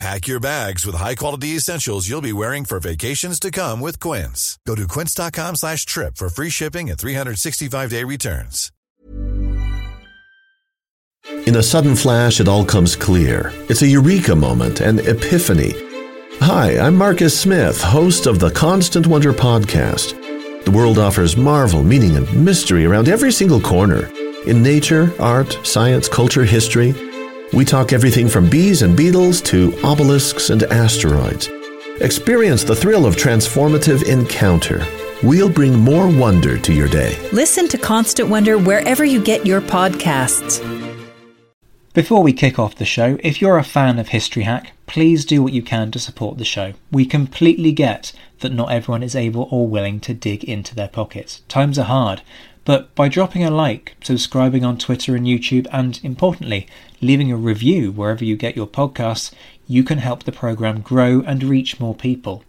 Pack your bags with high-quality essentials you'll be wearing for vacations to come with Quince. Go to quince.com slash trip for free shipping and 365-day returns. In a sudden flash, it all comes clear. It's a eureka moment, an epiphany. Hi, I'm Marcus Smith, host of the Constant Wonder podcast. The world offers marvel, meaning, and mystery around every single corner. In nature, art, science, culture, history, we talk everything from bees and beetles to obelisks and asteroids. Experience the thrill of transformative encounter. We'll bring more wonder to your day. Listen to Constant Wonder wherever you get your podcasts. Before we kick off the show, if you're a fan of History Hack, please do what you can to support the show. We completely get that not everyone is able or willing to dig into their pockets. Times are hard, but by dropping a like, subscribing on Twitter and YouTube, and importantly, leaving a review wherever you get your podcasts, you can help the program grow and reach more people.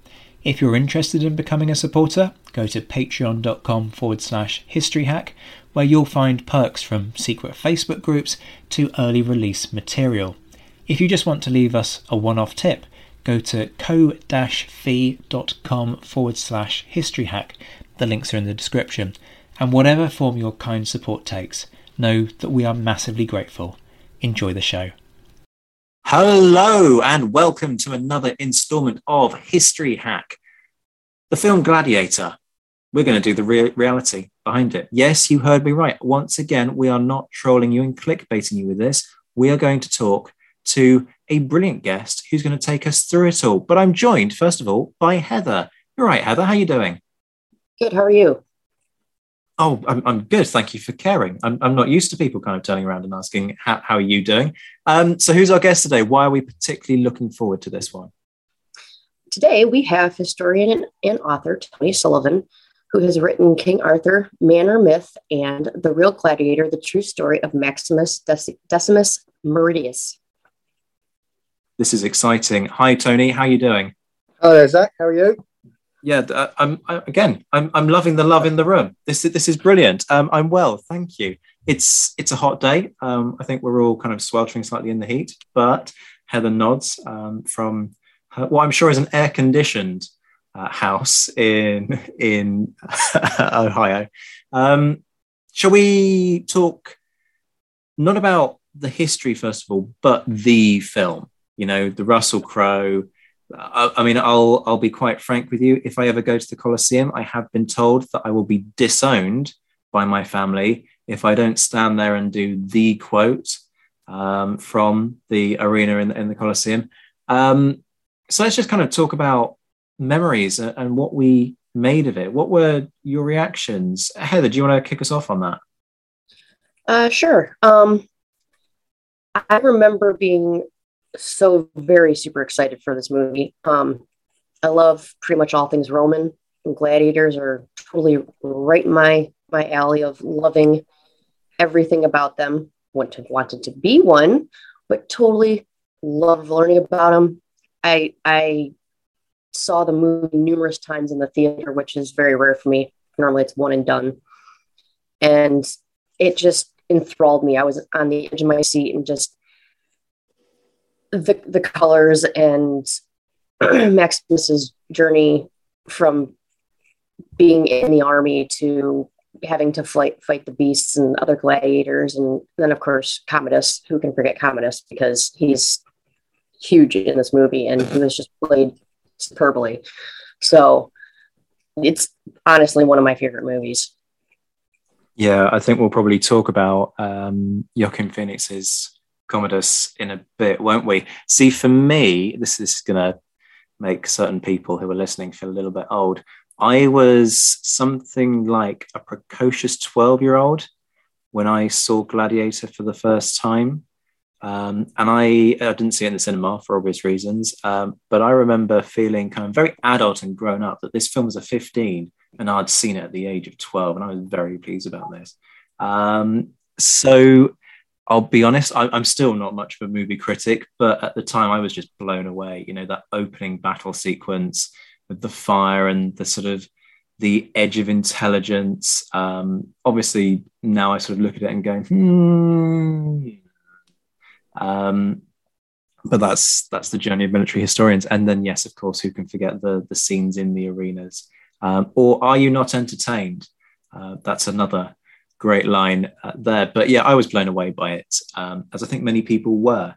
If you're interested in becoming a supporter, go to patreon.com forward slash historyhack, where you'll find perks from secret Facebook groups to early release material. If you just want to leave us a one off tip, go to ko-fi.com forward slash historyhack. The links are in the description. And whatever form your kind support takes, know that we are massively grateful. Enjoy the show. Hello, and welcome to another installment of History Hack. The film Gladiator. We're going to do the re- reality behind it. Yes, you heard me right. Once again, we are not trolling you and clickbaiting you with this. We are going to talk to a brilliant guest who's going to take us through it all. But I'm joined, first of all, by Heather. You're right, Heather. How are you doing? Good. How are you? Oh, I'm, I'm good. Thank you for caring. I'm, I'm not used to people kind of turning around and asking, how, how are you doing? Um, so, who's our guest today? Why are we particularly looking forward to this one? Today, we have historian and author Tony Sullivan, who has written King Arthur, Man or Myth, and The Real Gladiator, the true story of Maximus Decimus Meridius. This is exciting. Hi, Tony. How are you doing? Hello, there, Zach. How are you? Yeah, uh, I'm I, again. I'm I'm loving the love in the room. This is this is brilliant. Um, I'm well, thank you. It's it's a hot day. Um, I think we're all kind of sweltering slightly in the heat, but Heather nods um, from her, what I'm sure is an air conditioned uh, house in in Ohio. Um, shall we talk not about the history first of all, but the film? You know, the Russell Crowe I, I mean, I'll I'll be quite frank with you. If I ever go to the Colosseum, I have been told that I will be disowned by my family if I don't stand there and do the quote um, from the arena in, in the Colosseum. Um, so let's just kind of talk about memories and, and, what we made of it. What were your reactions? Heather, do you want to kick us off on that? Uh, sure. Um, I remember being so very super excited for this movie. Um, I love pretty much all things Roman, gladiators are totally right in my my alley of loving everything about them. Wanted wanted to be one, but totally love learning about them. I I saw the movie numerous times in the theater, which is very rare for me. Normally, it's one and done, and it just enthralled me. I was on the edge of my seat and just the the colors and Maximus's journey from being in the army to having to fight fight the beasts and other gladiators, and then of course Commodus. Who can forget Commodus because he's huge in this movie and he was just played superbly. So it's honestly one of my favorite movies. Yeah, I think we'll probably talk about um, Joaquin Phoenix's Commodus in a bit, won't we? See, for me, this, is going to make certain people who are listening feel a little bit old. I was something like a precocious 12 year old when I saw Gladiator for the first time. Um, and I, I, didn't see it in the cinema for obvious reasons, um, but I remember feeling kind of very adult and grown up that this film was a 15 and I'd seen it at the age of 12, and I was very pleased about this. Um, so I'll be honest, I, am still not much of a movie critic, but at the time I was just blown away. You know, that opening battle sequence with the fire and the sort of the edge of intelligence. Um, obviously, now I sort of look at it and go, hmm. Um, but that's that's the journey of military historians. And then, yes, of course, who can forget the the scenes in the arenas? Um, or are you not entertained? Uh, that's another great line uh, there. But yeah, I was blown away by it, um, as I think many people were.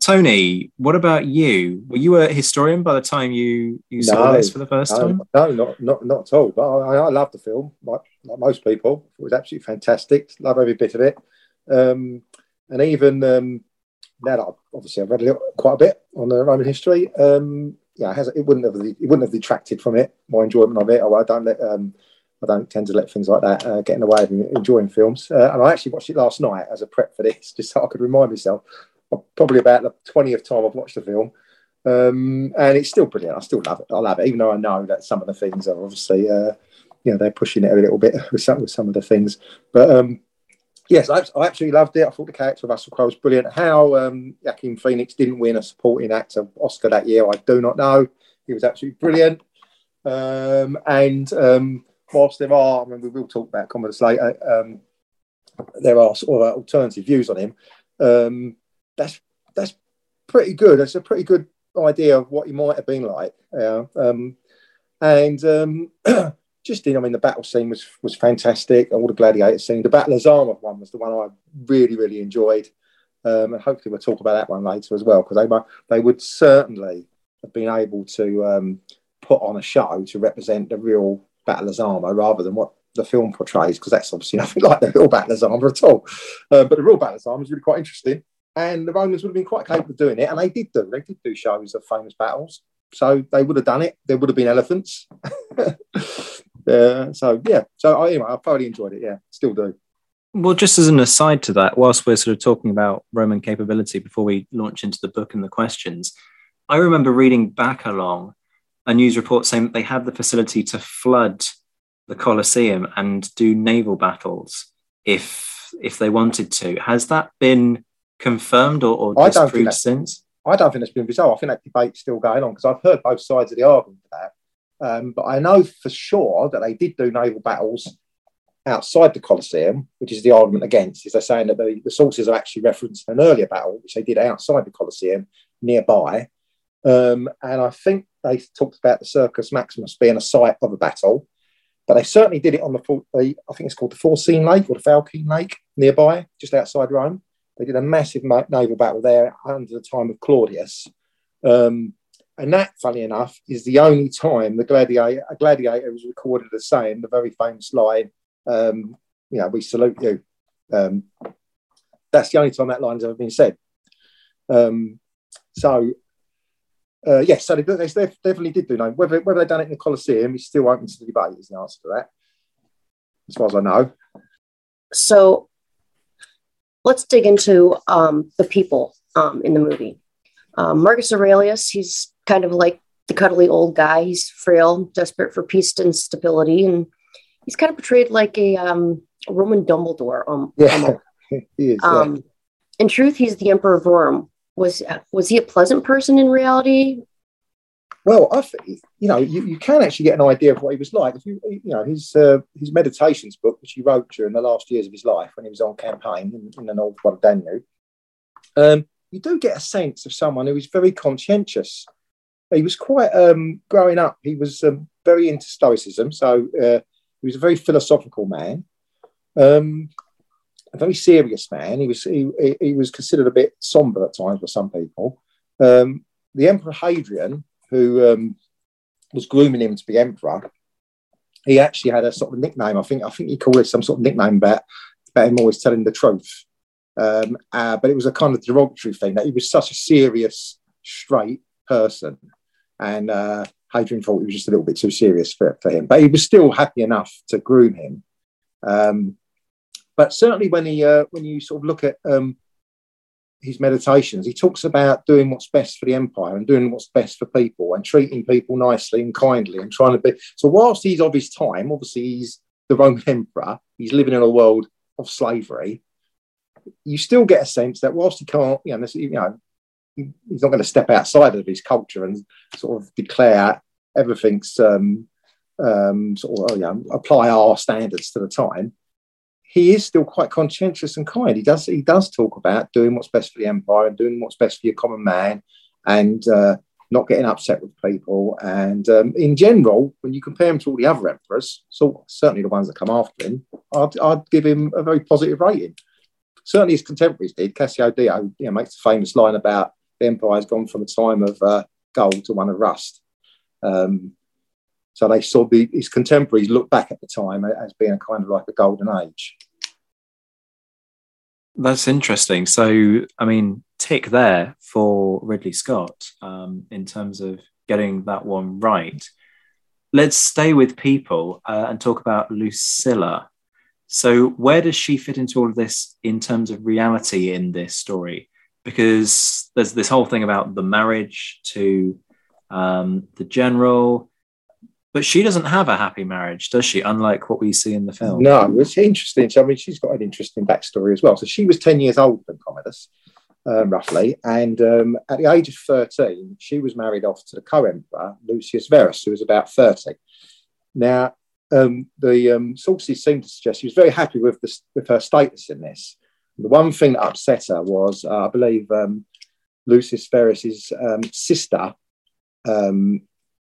Tony, what about you? Were you a historian by the time you, you saw this for the first no, time? No, not, not not at all. But I, I love the film, like, like most people. It was absolutely fantastic. Love every bit of it. Um, and even um, now that I've, obviously I've read a little, quite a bit on the Roman history, um, yeah, it, has, it wouldn't have it wouldn't have detracted from it. My enjoyment of it. Or I don't let um, I don't tend to let things like that uh, get in the way of enjoying films. Uh, and I actually watched it last night as a prep for this, just so I could remind myself. Probably about the twentieth time I've watched the film, um, and it's still brilliant. I still love it. I love it, even though I know that some of the things are obviously, uh, you know, they're pushing it a little bit with some with some of the things. But um, yes, I, I, absolutely loved it. I thought the character of Russell Crowe was brilliant. How um, Joaquin Phoenix didn't win a supporting actor Oscar that year, I do not know. He was absolutely brilliant. Um, and um, whilst there are, I mean, we will talk about Commodus later, um, there are sort of alternative views on him. Um, that's that's pretty good. That's a pretty good idea of what he might have been like. Yeah. Um, and um, just in, I mean, the battle scene was was fantastic. All the gladiator scene, the Battle of Zama one was the one I really really enjoyed. Um, and hopefully we'll talk about that one later as well because they they would certainly have been able to um, put on a show to represent the real Battle of Zama rather than what the film portrays, because that's obviously nothing like the real Battle of Zama at all. Uh, but the real Battle of Zama is really quite interesting, and the Romans would have been quite capable of doing it, and they did do. They did do shows of famous battles, so they would have done it. There would have been elephants. uh, so yeah, so anyway, I thoroughly enjoyed it. Yeah, still do. Well, just as an aside to that, whilst we're sort of talking about Roman capability before we launch into the book and the questions, I remember reading back along a news report saying that they had the facility to flood the Colosseum and do naval battles if if they wanted to. Has that been confirmed or, or disproved since? I don't think it's been resolved. I think that debate's still going on because I've heard both sides of the argument for that. Um, but I know for sure that they did do naval battles outside the Colosseum, which is the argument against. Is they're saying that the, the sources are actually referenced an earlier battle, which they did outside the Colosseum nearby. Um, and I think they talked about the Circus Maximus being a site of a battle, but they certainly did it on the, the I think it's called the Forcine Lake or the Falcine Lake nearby, just outside Rome. They did a massive naval battle there under the time of Claudius. Um, and that, funny enough, is the only time the gladiator, a gladiator was recorded as saying the very famous line, um, you know, we salute you. Um, that's the only time that line has ever been said. Um, so uh, yes, so they, they, definitely did do know. Whether, whether they've done it in the Colosseum is still open to the debate, is the answer to that, as far as I know. So let's dig into um, the people um, in the movie. Um, Marcus Aurelius, he's kind of like the cuddly old guy. He's frail, desperate for peace and stability, and he's kind of portrayed like a, um, Roman Dumbledore. Um, yeah, he is. Yeah. Um, in truth, he's the Emperor of Rome, was was he a pleasant person in reality? Well, I you know you, you can actually get an idea of what he was like. If you you know his uh, his meditations book, which he wrote during the last years of his life when he was on campaign in, in the north of Danube, um, you do get a sense of someone who is very conscientious. He was quite um, growing up. He was um, very into Stoicism, so uh, he was a very philosophical man. Um, a very serious man. He was he, he was considered a bit somber at times by some people. Um, the Emperor Hadrian, who um, was grooming him to be emperor, he actually had a sort of nickname. I think I think he called it some sort of nickname about, about him always telling the truth. Um, uh, but it was a kind of derogatory thing that he was such a serious, straight person, and uh, Hadrian thought he was just a little bit too serious for, for him. But he was still happy enough to groom him. Um, but certainly, when he uh, when you sort of look at um, his meditations, he talks about doing what's best for the empire and doing what's best for people and treating people nicely and kindly and trying to be. So, whilst he's of his time, obviously he's the Roman emperor. He's living in a world of slavery. You still get a sense that whilst he can't, you know, you know he's not going to step outside of his culture and sort of declare everything's um, um, sort of, you know, apply our standards to the time. He is still quite conscientious and kind. He does he does talk about doing what's best for the empire and doing what's best for your common man, and uh, not getting upset with people. And um, in general, when you compare him to all the other emperors, so certainly the ones that come after him, I'd, I'd give him a very positive rating. Certainly his contemporaries did. Cassius Dio you know, makes a famous line about the empire has gone from a time of uh, gold to one of rust. Um, so they saw the, his contemporaries look back at the time as being kind of like a golden age. That's interesting. So, I mean, tick there for Ridley Scott um, in terms of getting that one right. Let's stay with people uh, and talk about Lucilla. So, where does she fit into all of this in terms of reality in this story? Because there's this whole thing about the marriage to um, the general, but she doesn't have a happy marriage, does she? Unlike what we see in the film. No, it's interesting. So, I mean, she's got an interesting backstory as well. So, she was 10 years older than Commodus, um, roughly. And um, at the age of 13, she was married off to the co emperor, Lucius Verus, who was about 30. Now, um, the um, sources seem to suggest she was very happy with, with her status in this. The one thing that upset her was, uh, I believe, um, Lucius Verus's um, sister um,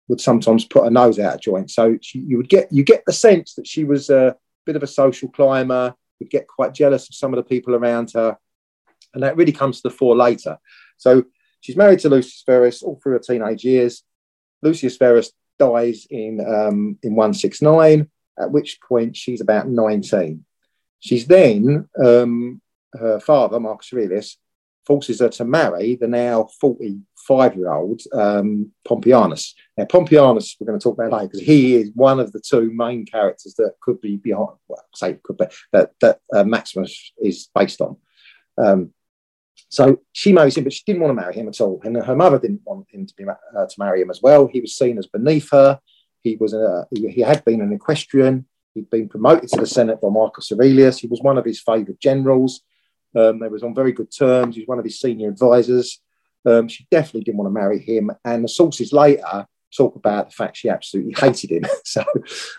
would sometimes put her nose out of joint. So she, you would get you get the sense that she was a bit of a social climber, would get quite jealous of some of the people around her, and that really comes to the fore later. So she's married to Lucius Verus all through her teenage years. Lucius Verus dies in um, in 169, at which point she's about 19. She's then um, her father, Marcus Aurelius, forces her to marry the now 45 year old um, Pompeianus. Now, Pompeianus, we're going to talk about later because he is one of the two main characters that could be behind, well, say could be, that, that uh, Maximus is based on. Um, so she marries him, but she didn't want to marry him at all. And her mother didn't want him to, be, uh, to marry him as well. He was seen as beneath her. He was a, he had been an equestrian. He'd been promoted to the Senate by Marcus Aurelius. He was one of his favourite generals. Um, they was on very good terms. He was one of his senior advisors. Um, she definitely didn't want to marry him. And the sources later talk about the fact she absolutely hated him. so,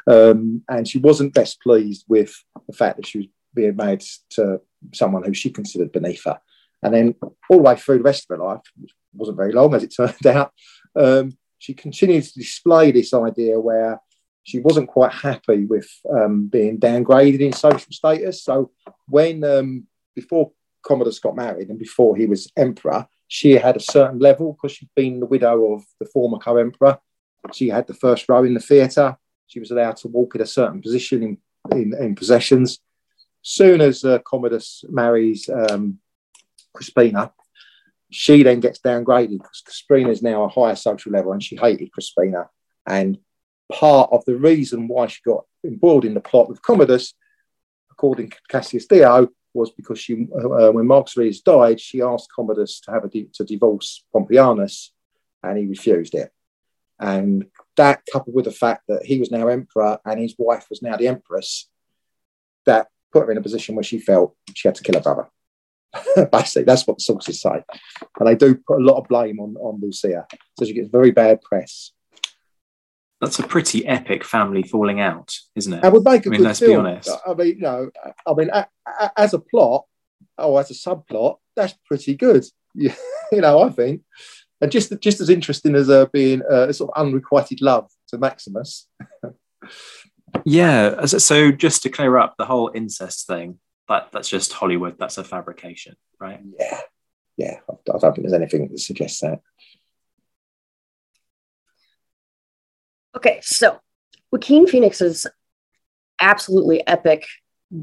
um, and she wasn't best pleased with the fact that she was being married to someone who she considered beneath her. And then all the way through the rest of her life, which wasn't very long as it turned out, um, she continued to display this idea where she wasn't quite happy with um, being downgraded in social status. So when um, before Commodus got married and before he was emperor, she had a certain level because she'd been the widow of the former co-emperor. She had the first row in the theatre. She was allowed to walk in a certain position in, in, in possessions. Soon as uh, Commodus marries um, Crispina, she then gets downgraded because Crispina is now a higher social level and she hated Crispina. And part of the reason why she got embroiled in the plot with Commodus, according to Cassius Dio, was because she, uh, when Marcus Aurelius died, she asked Commodus to have a to divorce Pompeianus, and he refused it. And that, coupled with the fact that he was now emperor and his wife was now the empress, that put her in a position where she felt she had to kill her brother. Basically, that's what the sources say, and they do put a lot of blame on on Lucia, so she gets very bad press that's a pretty epic family falling out, isn't it? I would make a I mean, good let's film. be honest. I mean, you know, I mean, as a plot or as a subplot, that's pretty good. you know, I think, and just just as interesting as uh, being uh, a sort of unrequited love to Maximus. yeah. So just to clear up the whole incest thing, that that's just Hollywood. That's a fabrication, right? Yeah, yeah. I don't think there's anything that suggests that. Okay, so Joaquin Phoenix's absolutely epic,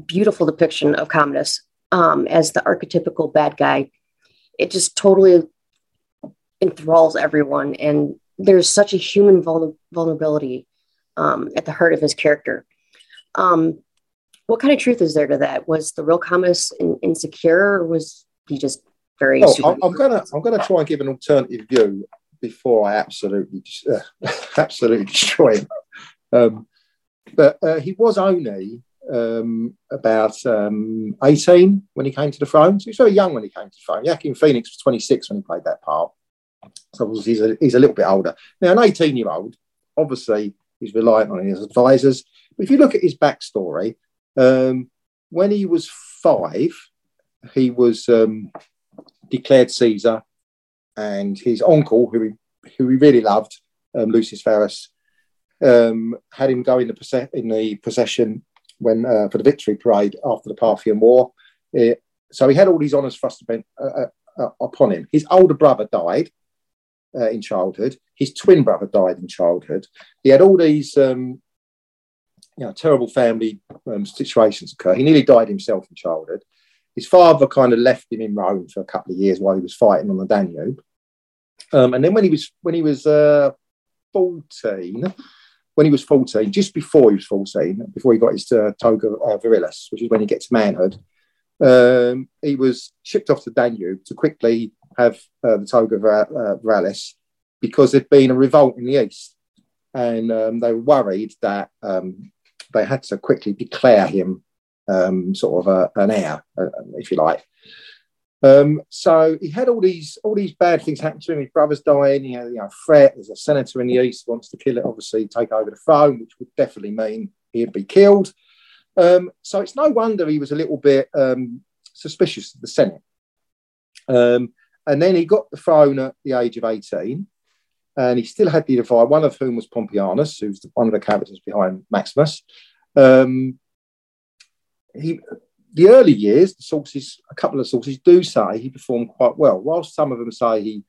beautiful depiction of Commodus um, as the archetypical bad guy, it just totally enthralls everyone. And there's such a human vul- vulnerability um, at the heart of his character. Um, what kind of truth is there to that? Was the real Commodus in- insecure, or was he just very? Oh, I'm gonna I'm gonna try and give an alternative view before I absolutely uh, absolutely destroy him. Um, but uh, he was only um, about um, 18 when he came to the throne. So he was very young when he came to the throne. Joaquin Phoenix was 26 when he played that part. So he's a, he's a little bit older. Now, an 18 year old, obviously, he's reliant on his advisors. But if you look at his backstory, um, when he was five, he was um, declared Caesar, and his uncle, who he, who he really loved, um, Lucius Verus, um, had him go in the, in the procession when uh, for the victory parade after the Parthian War. It, so he had all these honours thrust uh, uh, uh, upon him. His older brother died uh, in childhood. His twin brother died in childhood. He had all these um, you know, terrible family um, situations occur. He nearly died himself in childhood. His father kind of left him in Rome for a couple of years while he was fighting on the Danube. Um, and then when he was when he was uh, 14, when he was 14, just before he was 14, before he got his uh, toga uh, virilis, which is when he gets manhood, um, he was shipped off to Danube to quickly have uh, the toga uh, virilis because there'd been a revolt in the east. And um, they were worried that um, they had to quickly declare him um, sort of a, an heir, uh, if you like. Um, so he had all these all these bad things happen to him. His brother's dying. He had you know threat. There's a senator in the east wants to kill it. Obviously, take over the throne, which would definitely mean he'd be killed. Um, so it's no wonder he was a little bit um, suspicious of the Senate. Um, and then he got the throne at the age of 18, and he still had the advisor, one of whom was Pompeianus, who's one of the characters behind Maximus. Um, he the early years, the sources, a couple of sources do say he performed quite well, whilst some of them say he,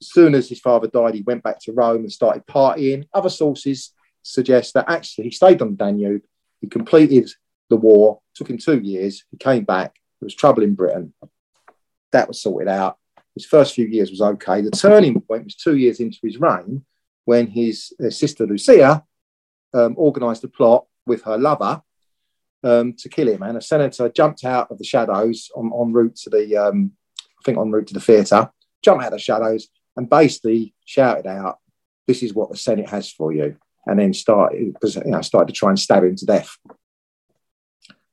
as soon as his father died, he went back to Rome and started partying. Other sources suggest that actually he stayed on the Danube, he completed the war, took him two years, he came back, there was trouble in Britain. That was sorted out. His first few years was okay. The turning point was two years into his reign when his, his sister Lucia um, organised a plot with her lover um, to kill him. And a senator jumped out of the shadows on, en route to the, um, I think, en route to the theatre, jumped out of the shadows and basically shouted out, "This is what the Senate has for you," and then started, you know, started to try and stab him to death.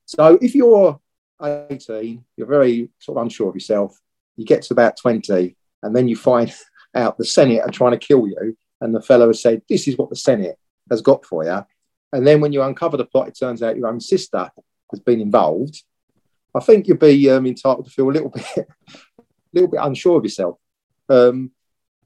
So if you're 18, you're very sort of unsure of yourself. You get to about 20, and then you find out the Senate are trying to kill you, and the fellow has said, "This is what the Senate has got for you." And then when you uncover the plot, it turns out your own sister has been involved. I think you'd be um, entitled to feel a little bit, a little bit unsure of yourself. Um,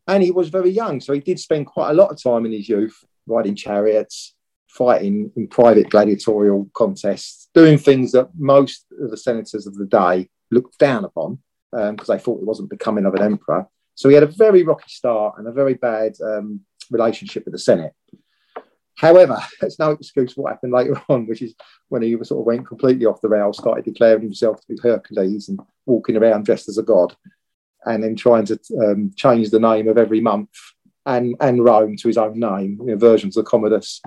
and he was very young, so he did spend quite a lot of time in his youth riding chariots, fighting in private gladiatorial contests, doing things that most of the senators of the day looked down upon because um, they thought it wasn't becoming of an emperor. So he had a very rocky start and a very bad um, relationship with the Senate. However, it's no excuse for what happened later on, which is when he sort of went completely off the rails, started declaring himself to be Hercules and walking around dressed as a god, and then trying to um, change the name of every month and, and Rome to his own name, you know, versions of Commodus.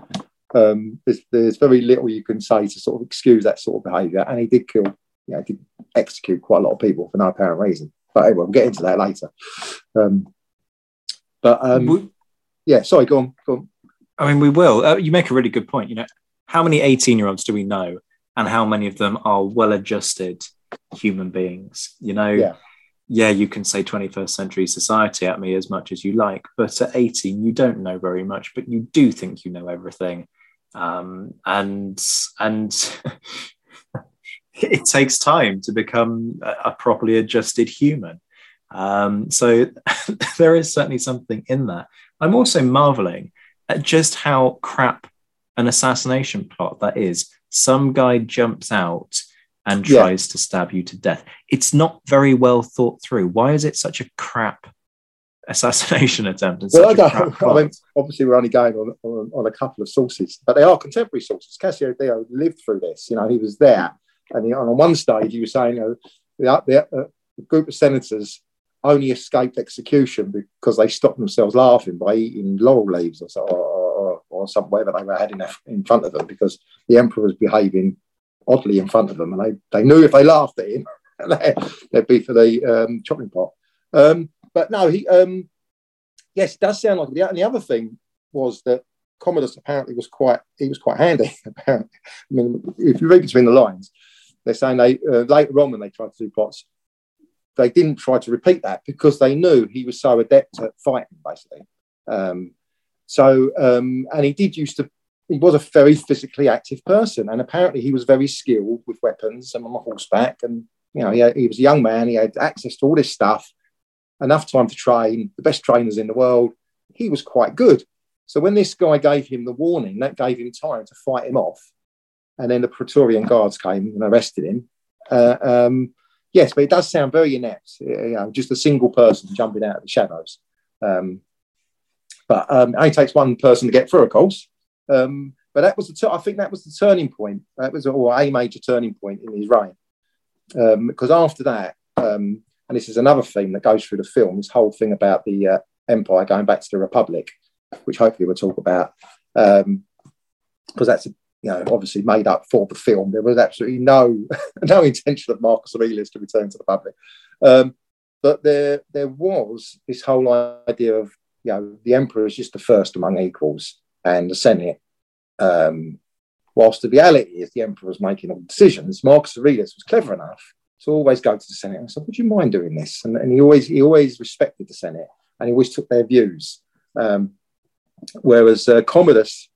Um, there's, there's, very little you can say to sort of excuse that sort of behaviour, and he did kill, you know, did execute quite a lot of people for no apparent reason. But anyway, we'll get into that later. Um, but um, yeah, sorry, go on, go on. I mean, we will. Uh, you make a really good point. You know, how many 18 year olds do we know, and how many of them are well adjusted human beings? You know, yeah. yeah, you can say 21st century society at me as much as you like, but at 18, you don't know very much, but you do think you know everything. Um, and and it takes time to become a, properly adjusted human. Um, so there is certainly something in that. I'm also marveling at just how crap an assassination plot that is. Some guy jumps out and tries yeah. to stab you to death. It's not very well thought through. Why is it such a crap assassination attempt? well, I I mean, obviously, we're only going on, on, on, a couple of sources, but they are contemporary sources. Cassius Dio lived through this. You know, he was there, and he, on one stage, he was saying, you know, the, the, uh, the group of senators only escaped execution because they stopped themselves laughing by eating laurel leaves or, so, or, or, or some whatever they were had in, in front of them because the emperor was behaving oddly in front of them and they, they knew if they laughed at him they'd be for the um, chopping pot um, but no he um, yes it does sound like the, and the other thing was that Commodus apparently was quite he was quite handy. Apparently, I mean, if you read between the lines, they're saying they uh, later on when they tried to do plots, they didn't try to repeat that because they knew he was so adept at fighting, basically. Um, so, um, and he did used to. He was a very physically active person, and apparently he was very skilled with weapons and on horseback. And you know, he, he was a young man. He had access to all this stuff, enough time to train. The best trainers in the world. He was quite good. So when this guy gave him the warning, that gave him time to fight him off. And then the Praetorian guards came and arrested him. Uh, um, yes, but it does sound very inept. You know, just a single person jumping out of the shadows. Um, but um, it only takes one person to get through, of course. Um, but that was the t- I think that was the turning point. That was or a major turning point in his reign. Because um, after that, um, and this is another theme that goes through the film, this whole thing about the uh, empire going back to the republic, which hopefully we'll talk about, because um, that's you know obviously made up for the film. There was absolutely no no intention of Marcus Aurelius to return to the public, um, but there there was this whole idea of you know the emperor is just the first among equals, and the Senate. Um, whilst the reality is the emperor was making all the decisions, Marcus Aurelius was clever enough to always go to the Senate and said, "Would you mind doing this?" And, and he always he always respected the Senate and he always took their views. Um, whereas uh, Commodus,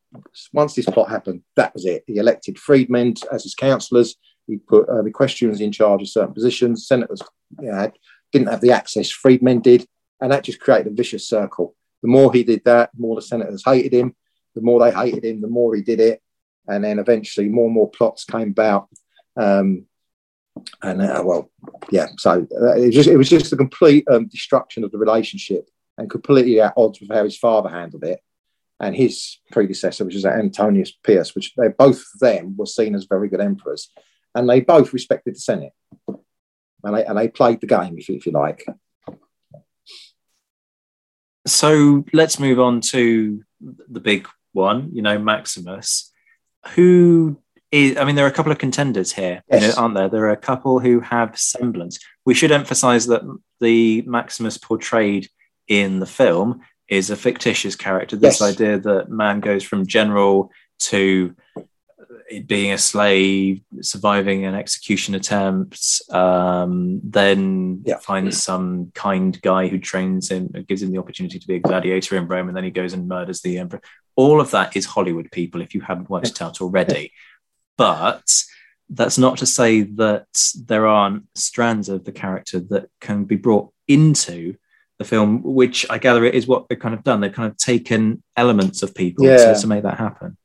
once this plot happened, that was it. He elected freedmen as his councillors. He put uh, equestrians in charge of certain positions. Senators you know, didn't have the access freedmen did, and that just created a vicious circle. The more he did that, the more the senators hated him. The more they hated him, the more he did it, and then eventually more and more plots came about. Um, and uh, well, yeah. So uh, it, was just, it was just a complete um, destruction of the relationship and completely at odds with how his father handled it and his predecessor, which is Antoninus Pius, which they both of them were seen as very good emperors, and they both respected the Senate, and they and they played the game, if, if you like. So let's move on to the big one. You know, Maximus, who is. I mean, there are a couple of contenders here, yes. you know, aren't there? There are a couple who have semblance. We should emphasise that the Maximus portrayed in the film is a fictitious character. This yes. idea that man goes from general to being a slave, surviving an execution attempt, um, then yeah. finds some kind guy who trains him, gives him the opportunity to be a gladiator in Rome, and then he goes and murders the emperor. All of that is Hollywood people, if you haven't worked it out already. But that's not to say that there aren't strands of the character that can be brought into the film, which I gather it is what they've kind of done. They've kind of taken elements of people yeah. to, to, make that happen.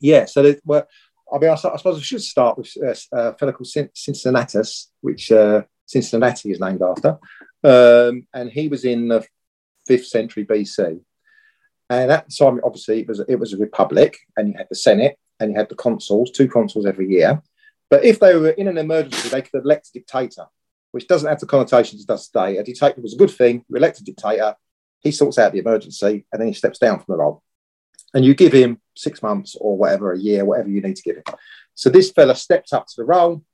Yeah. So, they, well, I mean, I, I, suppose we should start with uh, a fellow called Cincinnatus, which uh, Cincinnati is named after. Um, and he was in the fifth century BC. And at the time, obviously, it was it was a republic, and you had the Senate, and you had the consuls, two consuls every year. But if they were in an emergency, they could elect a dictator which doesn't have the connotations it does today. A dictator was a good thing. You elect a dictator, he sorts out the emergency, and then he steps down from the role. And you give him six months or whatever, a year, whatever you need to give him. So this fella stepped up to the role.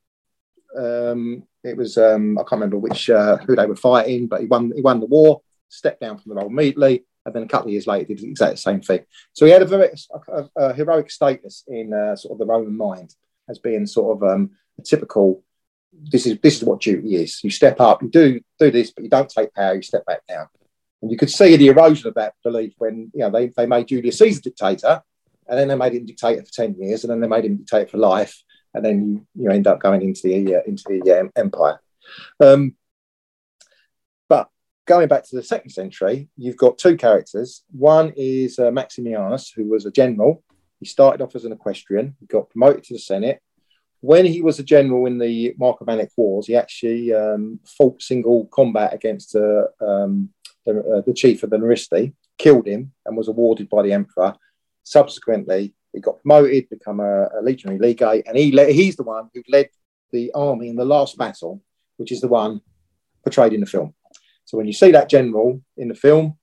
Um, it was um, I can't remember which uh, who they were fighting, but he won. He won the war. Stepped down from the role immediately, and then a couple of years later did the same thing. So he had a very a, a heroic status in uh, sort of the Roman mind as being sort of um, a typical this is this is what duty is. You step up, you do do this, but you don't take power. You step back down, and you could see the erosion of that belief when you know they, they made Julius Caesar dictator, and then they made him dictator for ten years, and then they made him dictator for life, and then you you end up going into the uh, into the um, empire. Um, but going back to the second century, you've got two characters. One is uh, Maximianus, who was a general. He started off as an equestrian. He got promoted to the Senate when he was a general in the Marcomannic Wars, he actually um, fought single combat against uh, um, the, uh, the, chief of the Naristi, killed him, and was awarded by the emperor. Subsequently, he got promoted, become a, a legionary legate, and he le- he's the one who led the army in the last battle, which is the one portrayed in the film. So when you see that general in the film,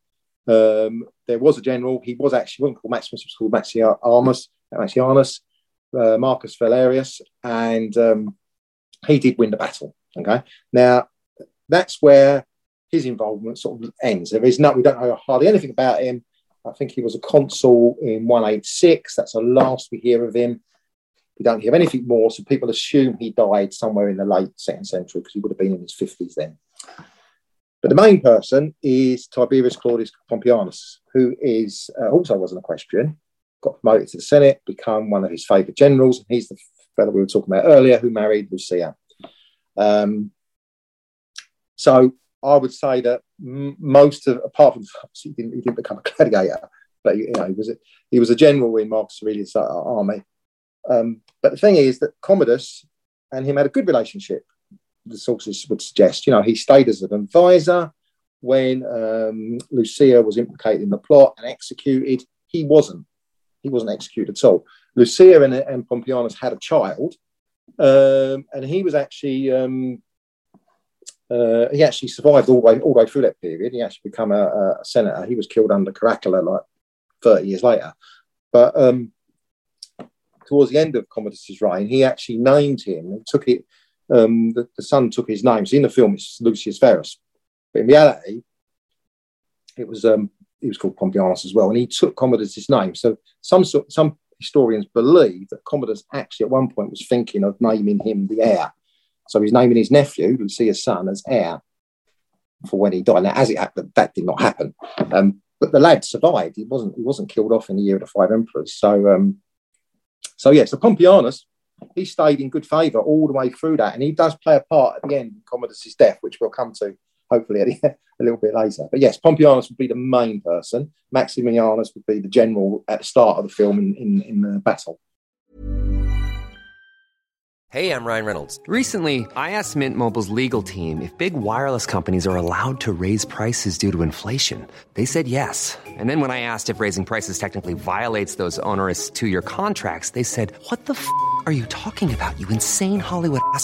um, there was a general. He was actually wasn't called Maximus, he was called Maximianus. Maximianus uh, Marcus Valerius, and um, he did win the battle. Okay, now that's where his involvement sort of ends. There is no, we don't know hardly anything about him. I think he was a consul in 186. That's the last we hear of him. We don't hear anything more, so people assume he died somewhere in the late second century because he would have been in his 50s then. But the main person is Tiberius Claudius Pompeianus, who is uh, also wasn't a question, got promoted to the Senate, become one of his favourite generals. He's the fellow we were talking about earlier who married Lucia. Um, so I would say that most of, apart from he didn't, he didn't become a gladiator, but you know he was a, he was a general in Marcus Aurelius' army. Um, but the thing is that Commodus and him had a good relationship. The sources would suggest, you know, he stayed as an advisor when um, Lucia was implicated in the plot and executed. He wasn't. He wasn't executed at all. Lucia and, and Pompeianus had a child, um, and he was actually um, uh, he actually survived all the way all the way through that period. He actually became a, a senator. He was killed under Caracalla like thirty years later. But um, towards the end of Commodus's reign, he actually named him and took it. Um, the, the, son took his name. So in the film, it's Lucius Verus, but in reality, it was um, he was called Pompeianus as well, and he took Commodus's name. So some some historians believe that Commodus actually at one point was thinking of naming him the heir. So he's naming his nephew, Lucia's son, as heir for when he died. Now, as it happened, that did not happen. Um, but the lad survived. He wasn't he wasn't killed off in the year of the five emperors. So um, so yeah, so Pompeianus, he stayed in good favour all the way through that, and he does play a part at the end in Commodus's death, which we'll come to hopefully a little bit later. But yes, Pompeianus would be the main person. Maximianus would be the general at the start of the film in, in, in the battle. Hey, I'm Ryan Reynolds. Recently, I asked Mint Mobile's legal team if big wireless companies are allowed to raise prices due to inflation. They said yes. And then when I asked if raising prices technically violates those onerous two year contracts, they said, What the f are you talking about, you insane Hollywood ass?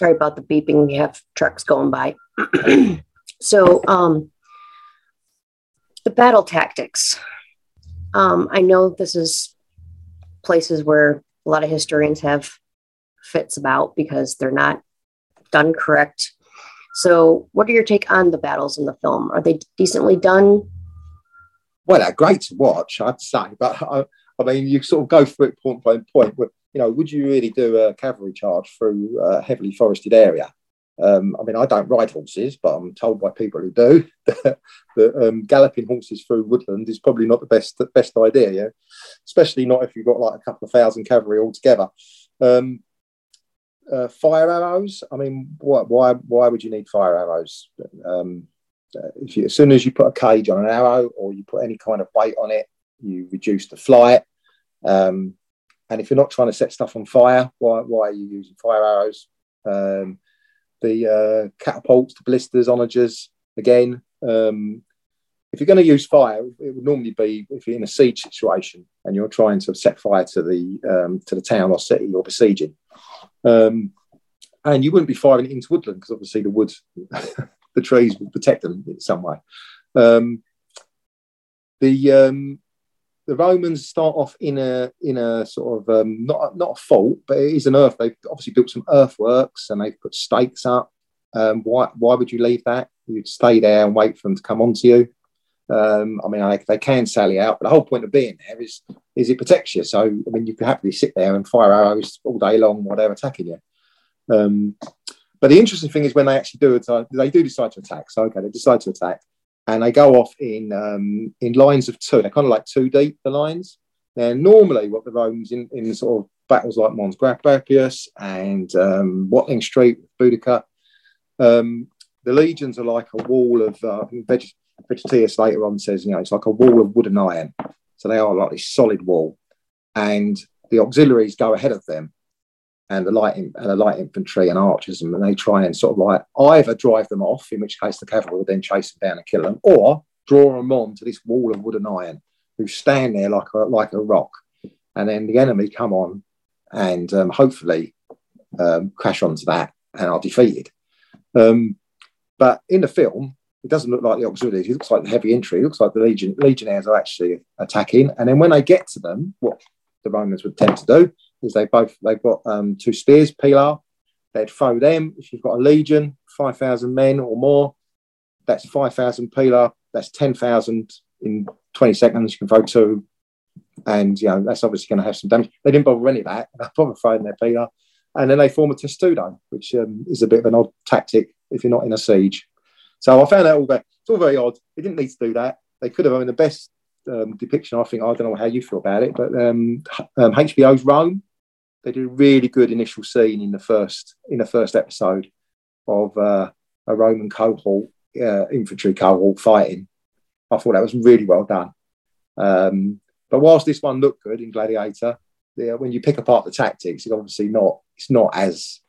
Sorry about the beeping. We have trucks going by. so, um, the battle tactics. Um, I know this is places where a lot of historians have fits about because they're not done correct. So, what are your take on the battles in the film? Are they decently done? Well, they're great to watch, I'd say, but I, I mean, you sort of go through it point by point. Where, you know, would you really do a cavalry charge through a heavily forested area? Um, I mean, I don't ride horses, but I'm told by people who do that, um, galloping horses through woodland is probably not the best the best idea. Yeah, especially not if you've got like a couple of thousand cavalry altogether. Um, uh, fire arrows. I mean, why, why why would you need fire arrows? Um, uh, if you, as soon as you put a cage on an arrow or you put any kind of weight on it, you reduce the flight. Um, and if you're not trying to set stuff on fire, why why are you using fire arrows? Um, the uh, catapults, the ballistas, onagers. Again, um, if you're going to use fire, it would normally be if you're in a siege situation and you're trying to set fire to the um, to the town or city you're besieging. Um, and you wouldn't be firing it into woodland because obviously the woods, the trees would protect them in some way. Um, the um, the Romans start off in a in a sort of um, not not a fault, but it is an earth. They've obviously built some earthworks and they've put stakes up. Um, why why would you leave that? You'd stay there and wait for them to come onto you. Um, I mean, I, they can sally out, but the whole point of being there is is it protects you. So I mean, you can happily sit there and fire arrows all day long while they're attacking you. Um, but the interesting thing is when they actually do it, they do decide to attack. So okay, they decide to attack and they go off in um, in lines of two. They're kind of like two deep, the lines. Now, normally, what the Romans in, in sort of battles like Mons Graupius and um, Watling Street, Boudica, Um, the legions are like a wall of uh, Veg- Vegetius later on says, you know, it's like a wall of wood and iron. So they are like this solid wall, and the auxiliaries go ahead of them, and the light and the light infantry and archers, and they try and sort of like either drive them off, in which case the cavalry will then chase them down and kill them, or draw them on to this wall of wood and iron, who stand there like a like a rock, and then the enemy come on, and um, hopefully um, crash onto that and are defeated. Um, but in the film, it doesn't look like the auxiliaries. It looks like the heavy infantry. It looks like the legion, legionnaires are actually attacking. And then when they get to them, what the Romans would tend to do is they both they've got um, two spears, pila. They'd throw them. If you've got a legion, five thousand men or more, that's five thousand pila. That's ten thousand in twenty seconds. You can throw two, and you know that's obviously going to have some damage. They didn't bother any of that. they probably throwing their pila, and then they form a testudo, which um, is a bit of an odd tactic if you're not in a siege. So I found that all very, it's all very odd. They didn't need to do that. They could have. I mean, the best um, depiction, I think, I don't know how you feel about it, but um, um, HBO's Rome, they did a really good initial scene in the first in the first episode of uh, a Roman cohort, uh, infantry cohort fighting. I thought that was really well done. Um, but whilst this one looked good in Gladiator, the, when you pick apart the tactics, it's obviously not. It's not as.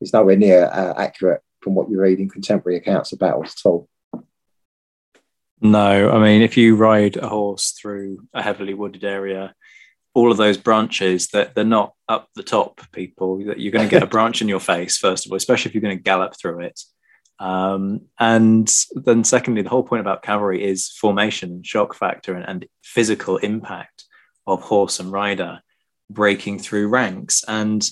It's nowhere near uh, accurate from what you read in contemporary accounts of battles at all. No, I mean, if you ride a horse through a heavily wooded area, all of those branches that they're not up the top, people, that you're going to get a branch in your face, first of all, especially if you're going to gallop through it. Um, and then, secondly, the whole point about cavalry is formation, shock factor, and, and physical impact of horse and rider breaking through ranks. And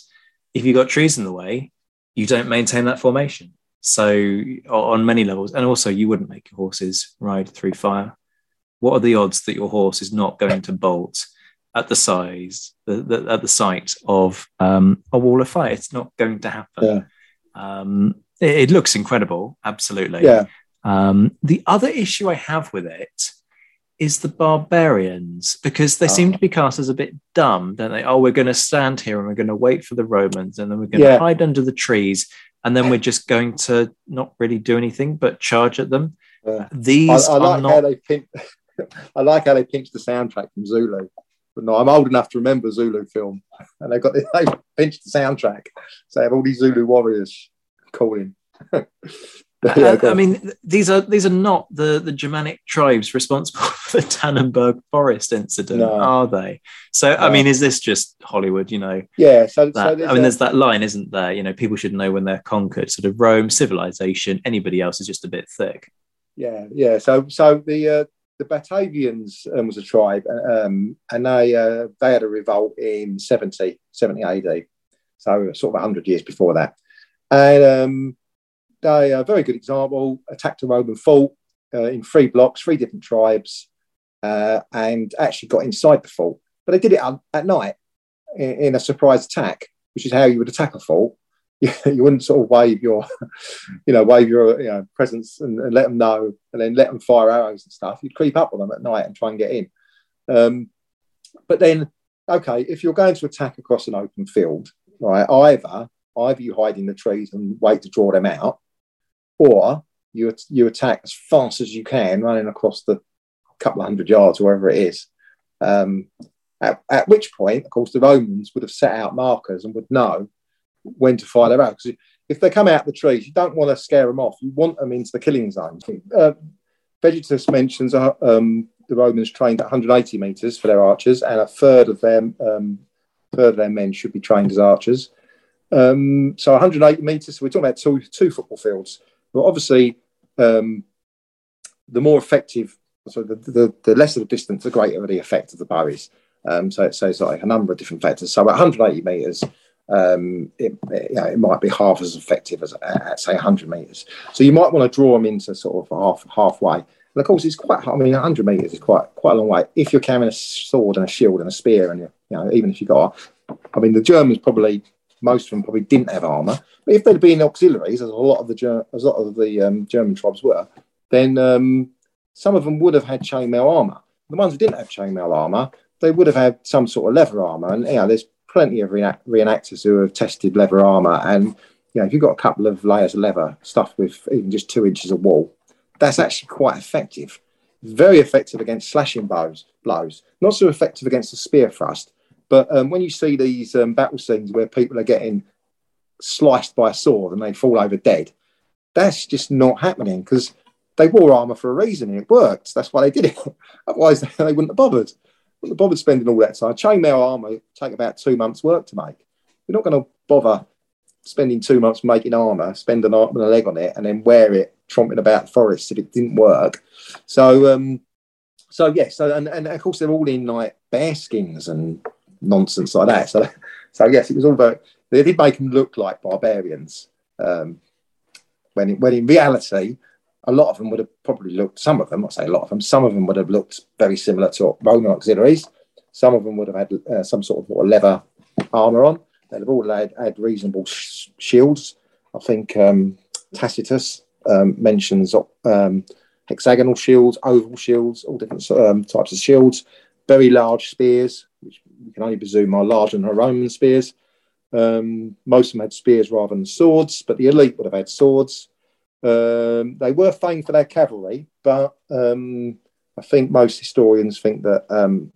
if you've got trees in the way, you don't maintain that formation. So on many levels, and also you wouldn't make your horses ride through fire. What are the odds that your horse is not going to bolt at the size, the, the, at the site of um, a wall of fire? It's not going to happen. Yeah. Um, it, it, looks incredible, absolutely. Yeah. Um, the other issue I have with it is the barbarians because they oh. seem to be cast as a bit dumb, don't they? Oh, we're going to stand here and we're going to wait for the Romans, and then we're going to yeah. hide under the trees and then we're just going to not really do anything but charge at them. Yeah. These I, I like not... how they pinch, I like how they pinched the soundtrack from Zulu. But no, I'm old enough to remember Zulu film, and they got they pinched the soundtrack, so they have all these Zulu warriors calling. yeah, I mean, these are these are not the the Germanic tribes responsible for the Tannenberg Forest incident, no. are they? So, no. I mean, is this just Hollywood? You know? Yeah. So, that, so I mean, a... there's that line, isn't there? You know, people should know when they're conquered. Sort of Rome, civilization. Anybody else is just a bit thick. Yeah, yeah. So, so the uh, the Batavians um, was a tribe, um, and they uh, they had a revolt in 70, 70 AD. So, sort of hundred years before that, and um, they a very good example, attacked a Roman fort uh, in three blocks, three different tribes, uh, and actually got inside the fort. But they did it at night in, in, a surprise attack, which is how you would attack a fort. You, wouldn't sort of wave your, you know, wave your you know, presence and, and, let them know, and then let them fire arrows and stuff. You'd creep up on them at night and try and get in. Um, but then, okay, if you're going to attack across an open field, right, either either you hide in the trees and wait to draw them out, or you you attack as fast as you can, running across the couple of hundred yards, wherever it is. Um, at, at, which point, of course, the Romans would have set out markers and would know when to fire them out. Because If they come out the trees, you don't want to scare them off. You want them into the killing zone. Uh, Vegetius mentions uh, um, the Romans trained at 180 meters for their archers, and a third of them, um, third of their men should be trained as archers. Um, so 180 meters. So we're talking about two two football fields. But obviously, um, the more effective, so the, the, the lesser the distance, the greater the effect of the bow is. Um, so, so it's like a number of different factors. So at 180 meters, um, it, it, you know, it, might be half as effective as at, say 100 meters. So you might want to draw them into sort of half halfway. And of course, it's quite. I mean, 100 meters is quite quite a long way. If you're carrying a sword and a shield and a spear, and you, you know, even if you got, I mean, the Germans probably most of them probably didn't have armor. But if they'd been auxiliaries, as a lot of the as a lot of the um, German tribes were, then um, some of them would have had chainmail armor. The ones who didn't have chainmail armor, they would have had some sort of leather armor. And you know, there's plenty of reenact- reenactors who have tested leather armor, and you know, if you've got a couple of layers of leather stuffed with even just two inches of wool, that's actually quite effective. Very effective against slashing blows, blows. Not so effective against the spear thrust, but um, when you see these um, battle scenes where people are getting sliced by a sword and they fall over dead, that's just not happening because they wore armor for a reason and it worked. That's why they did it. Otherwise, they wouldn't have bothered. Wouldn't bothered spending all that time. Chainmail armor take about two months' work to make. You're not going to bother spending two months making armor, spend an arm and a leg on it, and then wear it tromping about the forest if it didn't work. So, um, so yes, so, and, and of course they're all in like bear skins and nonsense like that. So, so yes, it was all very. They did make them look like barbarians. Um, when, when in reality, a lot of them would have probably looked. Some of them, I'll say a lot of them, some of them would have looked very similar to Roman auxiliaries. Some of them would have had uh, some sort of leather armor on. They'd have all had, had reasonable sh- shields. I think um, Tacitus um, mentions um, hexagonal shields, oval shields, all different um, types of shields, very large spears, which you can only presume are larger than Roman spears. Um, most of them had spears rather than swords, but the elite would have had swords. Um, they were famed for their cavalry, but um, I think most historians think that um,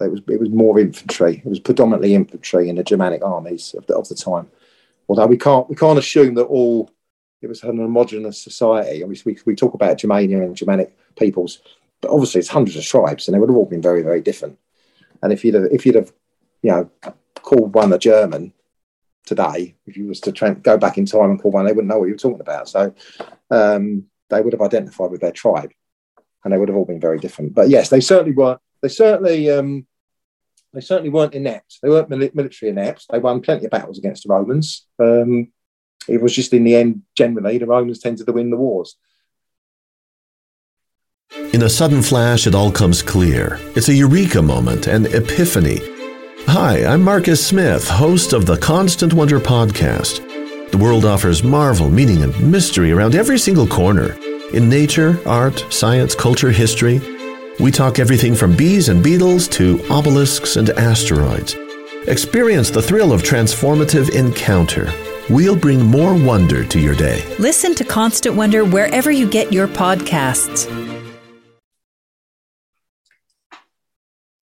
it was it was more infantry. It was predominantly infantry in the Germanic armies of the, of the time. Although we can't we can't assume that all it was an homogenous society. I we, we talk about Germania and Germanic peoples, but obviously it's hundreds of tribes, and they would have all been very very different. And if you'd have, if you'd have you know called one a German today, if you was to go back in time and call one, they wouldn't know what you were talking about. So um, they would have identified with their tribe, and they would have all been very different. But yes, they certainly were. They certainly um, they certainly weren't inept. They weren't military inept. They won plenty of battles against the Romans. Um, it was just in the end, generally, the Romans tended to win the wars. In a sudden flash, it all comes clear. It's a eureka moment, an epiphany. Hi, I'm Marcus Smith, host of the Constant Wonder podcast. The world offers marvel, meaning, and mystery around every single corner. In nature, art, science, culture, history, we talk everything from bees and beetles to obelisks and asteroids. Experience the thrill of transformative encounter. We'll bring more wonder to your day. Listen to Constant Wonder wherever you get your podcasts.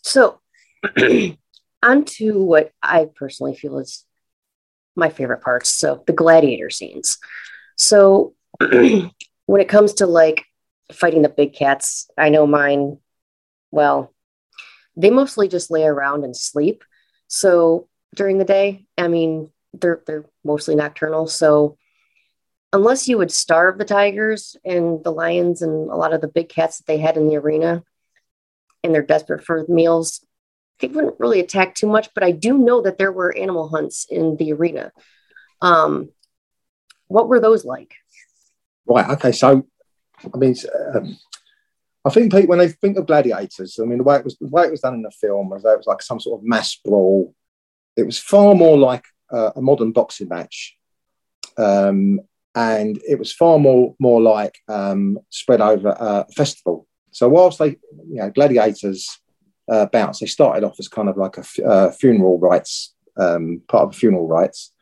So, on to what I personally feel is my favorite parts. So, the gladiator scenes. So, when it comes to like fighting the big cats, I know mine, well, they mostly just lay around and sleep. So, during the day, I mean, they're they're mostly nocturnal. So unless you would starve the tigers and the lions and a lot of the big cats that they had in the arena and they're desperate for meals, they wouldn't really attack too much. But I do know that there were animal hunts in the arena. Um, what were those like? Right. Okay. So, I mean, um, I think people, when they think of gladiators, I mean, the way it was the way it was done in the film was that it was like some sort of mass brawl. It was far more like uh, a modern boxing match, um, and it was far more more like um, spread over a festival. So whilst they, you know, gladiators uh, bouts, they started off as kind of like a f- uh, funeral rites, um, part of funeral rites.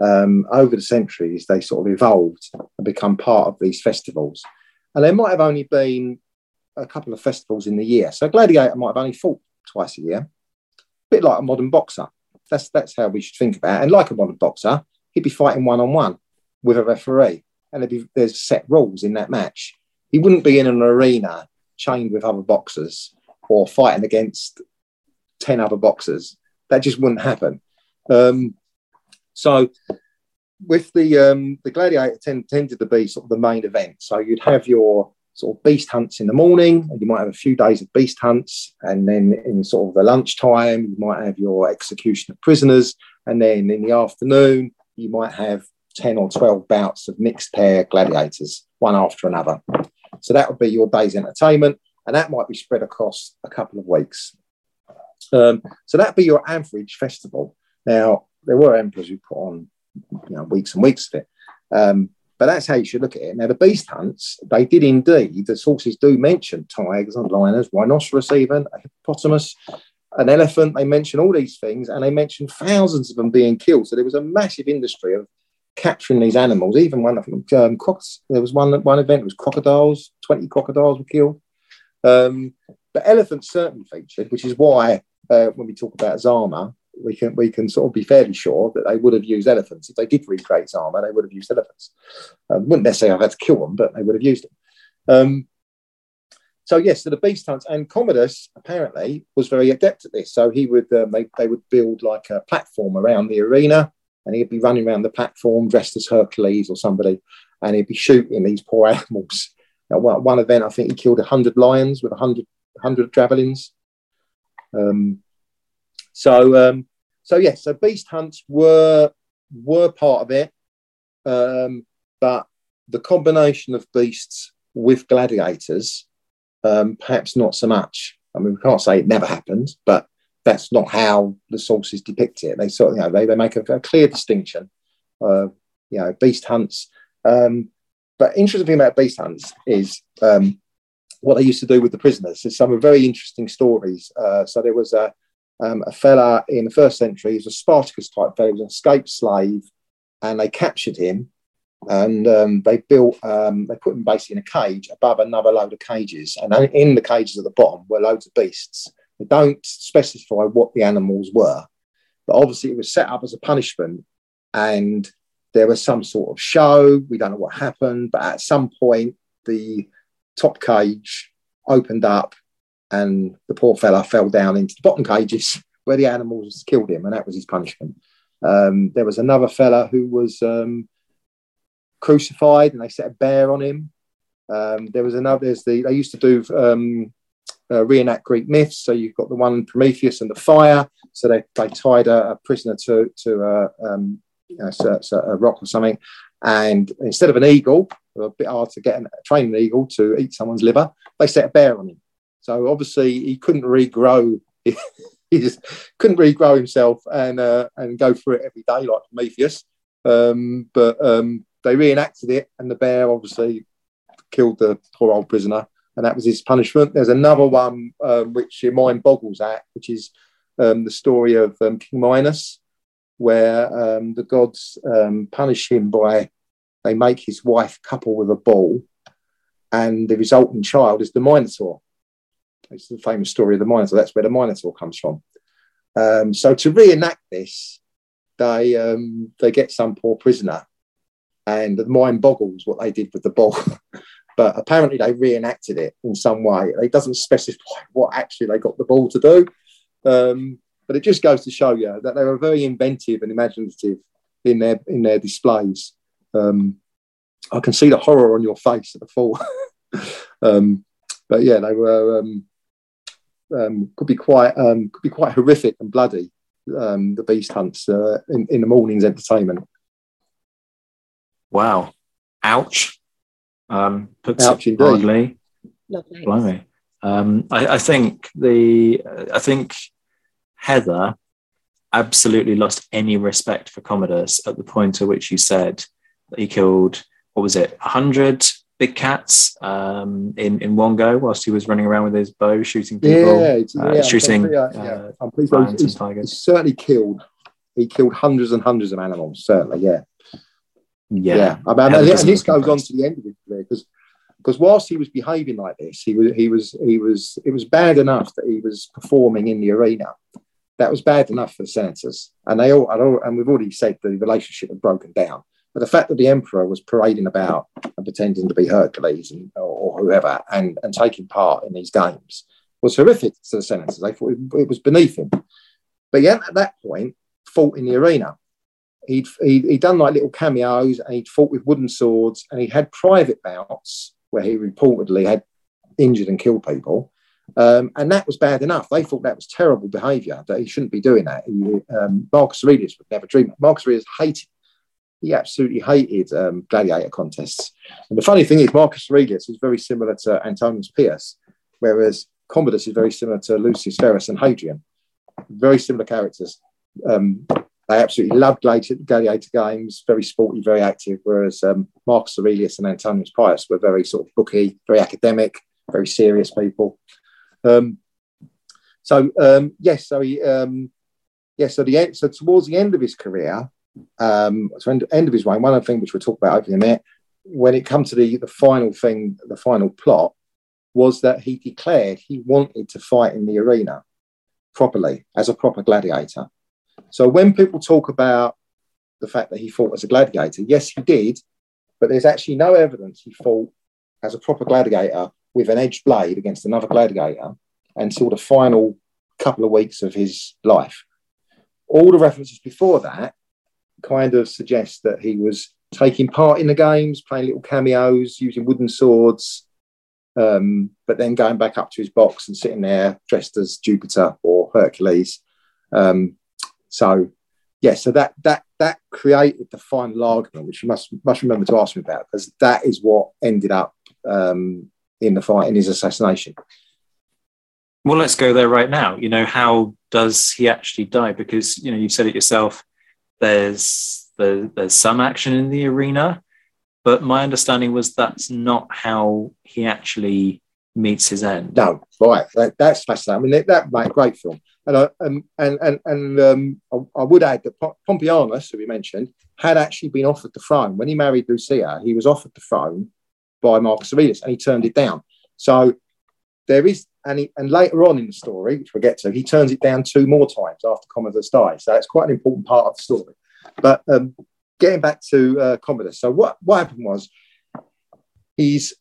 Um, over the centuries, they sort of evolved and become part of these festivals. And there might have only been a couple of festivals in the year. So gladiator might have only fought twice a year, a bit like a modern boxer. That's that's how we should think about it. And like a modern boxer, he'd be fighting one on one with a referee, and be, there's set rules in that match. He wouldn't be in an arena chained with other boxers or fighting against ten other boxers. That just wouldn't happen. Um, so with the um, the gladiator tend, tended to be sort of the main event. So you'd have your sort of beast hunts in the morning, and you might have a few days of beast hunts, and then in sort of the lunchtime, you might have your execution of prisoners, and then in the afternoon, you might have 10 or 12 bouts of mixed pair gladiators, one after another. So that would be your day's entertainment, and that might be spread across a couple of weeks. Um, so that'd be your average festival. Now, there were emperors who put on you know, weeks and weeks of it. Um, but that's how you should look at it. Now, the beast hunts, they did indeed, the sources do mention tigers and lions, rhinoceros, even a hippopotamus, an elephant. They mention all these things and they mention thousands of them being killed. So there was a massive industry of capturing these animals. Even one, I think, um, crocs, there was one one event. It was crocodiles. Twenty crocodiles were killed. Um, but elephants certainly featured, which is why uh, when we talk about Zama, we can we can sort of be fairly sure that they would have used elephants if they did recreate Zama. They would have used elephants. Um, wouldn't necessarily have had to kill them, but they would have used them. Um, so yes, so the beast hunts and Commodus apparently was very adept at this. So he would um, they they would build like a platform around the arena, and he'd be running around the platform dressed as Hercules or somebody, and he'd be shooting these poor animals. Now, one, event, I think he killed hundred lions with 100, 100 javelins. Um, so um, so yes, so beast hunts were were part of it, um, but the combination of beasts with gladiators um, perhaps not so much. I mean, we can't say it never happened, but that's not how the sources depict it. They sort of, you know, they, they make a, a clear distinction. Uh, you know, beast hunts. Um, but interesting thing about beast hunts is um, what they used to do with the prisoners. There's some very interesting stories. Uh, so there was a, um, a fella in the first century, he was a Spartacus type fellow, he was an escaped slave, and they captured him and um, they built um, they put him basically in a cage above another load of cages and in the cages at the bottom were loads of beasts they don't specify what the animals were but obviously it was set up as a punishment and there was some sort of show we don't know what happened but at some point the top cage opened up and the poor fella fell down into the bottom cages where the animals killed him and that was his punishment um, there was another fella who was um, crucified and they set a bear on him. Um, there was another, there's the, they used to do um, uh, reenact Greek myths. So you've got the one Prometheus and the fire. So they, they tied a, a prisoner to, to a, um, you know, a rock or something. And instead of an eagle, a bit hard to get a train an eagle to eat someone's liver, they set a bear on him. So obviously he couldn't regrow. he just couldn't regrow himself and uh, and go through it every day like Prometheus. Um, but um, they reenacted it, and the bear obviously killed the poor old prisoner, and that was his punishment. There's another one um, which your mind boggles at, which is um, the story of um, King Minos, where um, the gods um, punish him by they make his wife couple with a bull, and the resulting child is the Minotaur. It's the famous story of the Minotaur. That's where the Minotaur comes from. Um, so to reenact this, they they get some poor prisoner and the mind boggles what they did with the ball. but apparently they reenacted it in some way. It doesn't specify what actually they got the ball to do. Um, but it just goes to show you that they were very inventive and imaginative in their in their displays. Um, I can see the horror on your face at the fall. um, but yeah, they were um, um, could be quite um, could be quite horrific and bloody. the beast hunts uh, in, in the morning's entertainment. Wow. Ouch. Um, puts Ouch it Lovely. Blimey. Um, I, I, think the I think Heather absolutely lost any respect for Commodus at the point at which you said that he killed what was it hundred big cats um, in in one go whilst he was running around with his bow shooting people, yeah, uh, yeah, shooting yeah, uh, I'm pretty sure he's, he's certainly killed. He killed hundreds and hundreds of animals. Certainly, yeah. Yeah, yeah. I mean, and, this goes on to the end of his career because because whilst he was behaving like this, he was he was he was it was bad enough that he was performing in the arena. That was bad enough for the senators, and they all, and we've already said the relationship had broken down. But the fact that the emperor was parading about and pretending to be Hercules and, or, or whoever and, and taking part in these games was horrific to the senators. They thought it, it was beneath him. But yet, at that point, fought in the arena he'd, he'd, he'd done like little cameos and he'd fought with wooden swords and he had private bouts where he reportedly had injured and killed people. Um, and that was bad enough. They thought that was terrible behaviour, that he shouldn't be doing that. He, um, Marcus Aurelius would never dream. Marcus Aurelius hated, he absolutely hated um, gladiator contests. And the funny thing is, Marcus Aurelius is very similar to Antoninus Pius, whereas Commodus is very similar to Lucius Verus and Hadrian. Very similar characters. Um, they absolutely loved gladiator games, very sporty, very active, whereas um, Marcus Aurelius and Antoninus Pius were very sort of booky, very academic, very serious people. Um, so um, yes, so he, um, yes, so the so towards the end of his career, um, so end, end of his reign, one of the things which we'll talk about over in a minute, when it comes to the, the final thing, the final plot, was that he declared he wanted to fight in the arena properly as a proper gladiator. So when people talk about the fact that he fought as a gladiator, yes, he did, but there's actually no evidence he fought as a proper gladiator with an edged blade against another gladiator until the final couple of weeks of his life. All the references before that kind of suggest that he was taking part in the games, playing little cameos, using wooden swords, um, but then going back up to his box and sitting there dressed as Jupiter or Hercules. Um, so, yeah, so that that that created the final argument, which you must must remember to ask me about, because that is what ended up um, in the fight in his assassination. Well, let's go there right now. You know, how does he actually die? Because you know, you said it yourself. There's the, there's some action in the arena, but my understanding was that's not how he actually meets his end. No, right. That, that's fascinating. I mean, that, that great film. And I, and and and um, I, I, would add that Pompeianus, who we mentioned, had actually been offered the throne when he married Lucia. He was offered the throne by Marcus Aurelius, and he turned it down. So there is, and he, and later on in the story, which we'll get to, he turns it down two more times after Commodus dies. So it's quite an important part of the story. But um, getting back to uh, Commodus, so what what happened was he's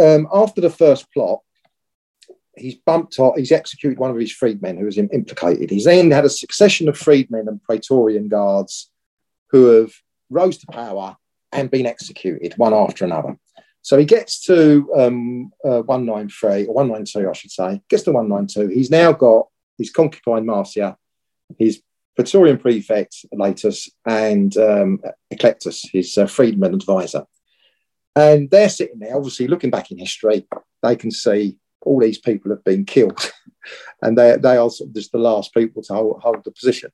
um, after the first plot, he's bumped off, he's executed one of his freedmen who was implicated. He's then had a succession of freedmen and Praetorian guards who have rose to power and been executed one after another. So he gets to um, uh, 193, or 192, I should say, gets to 192. He's now got his concubine Marcia, his Praetorian prefect Laetus, and um, Eclectus, his uh, freedman advisor. And they're sitting there, obviously looking back in history, they can see all these people have been killed. and they, they are sort of just the last people to hold, hold the position.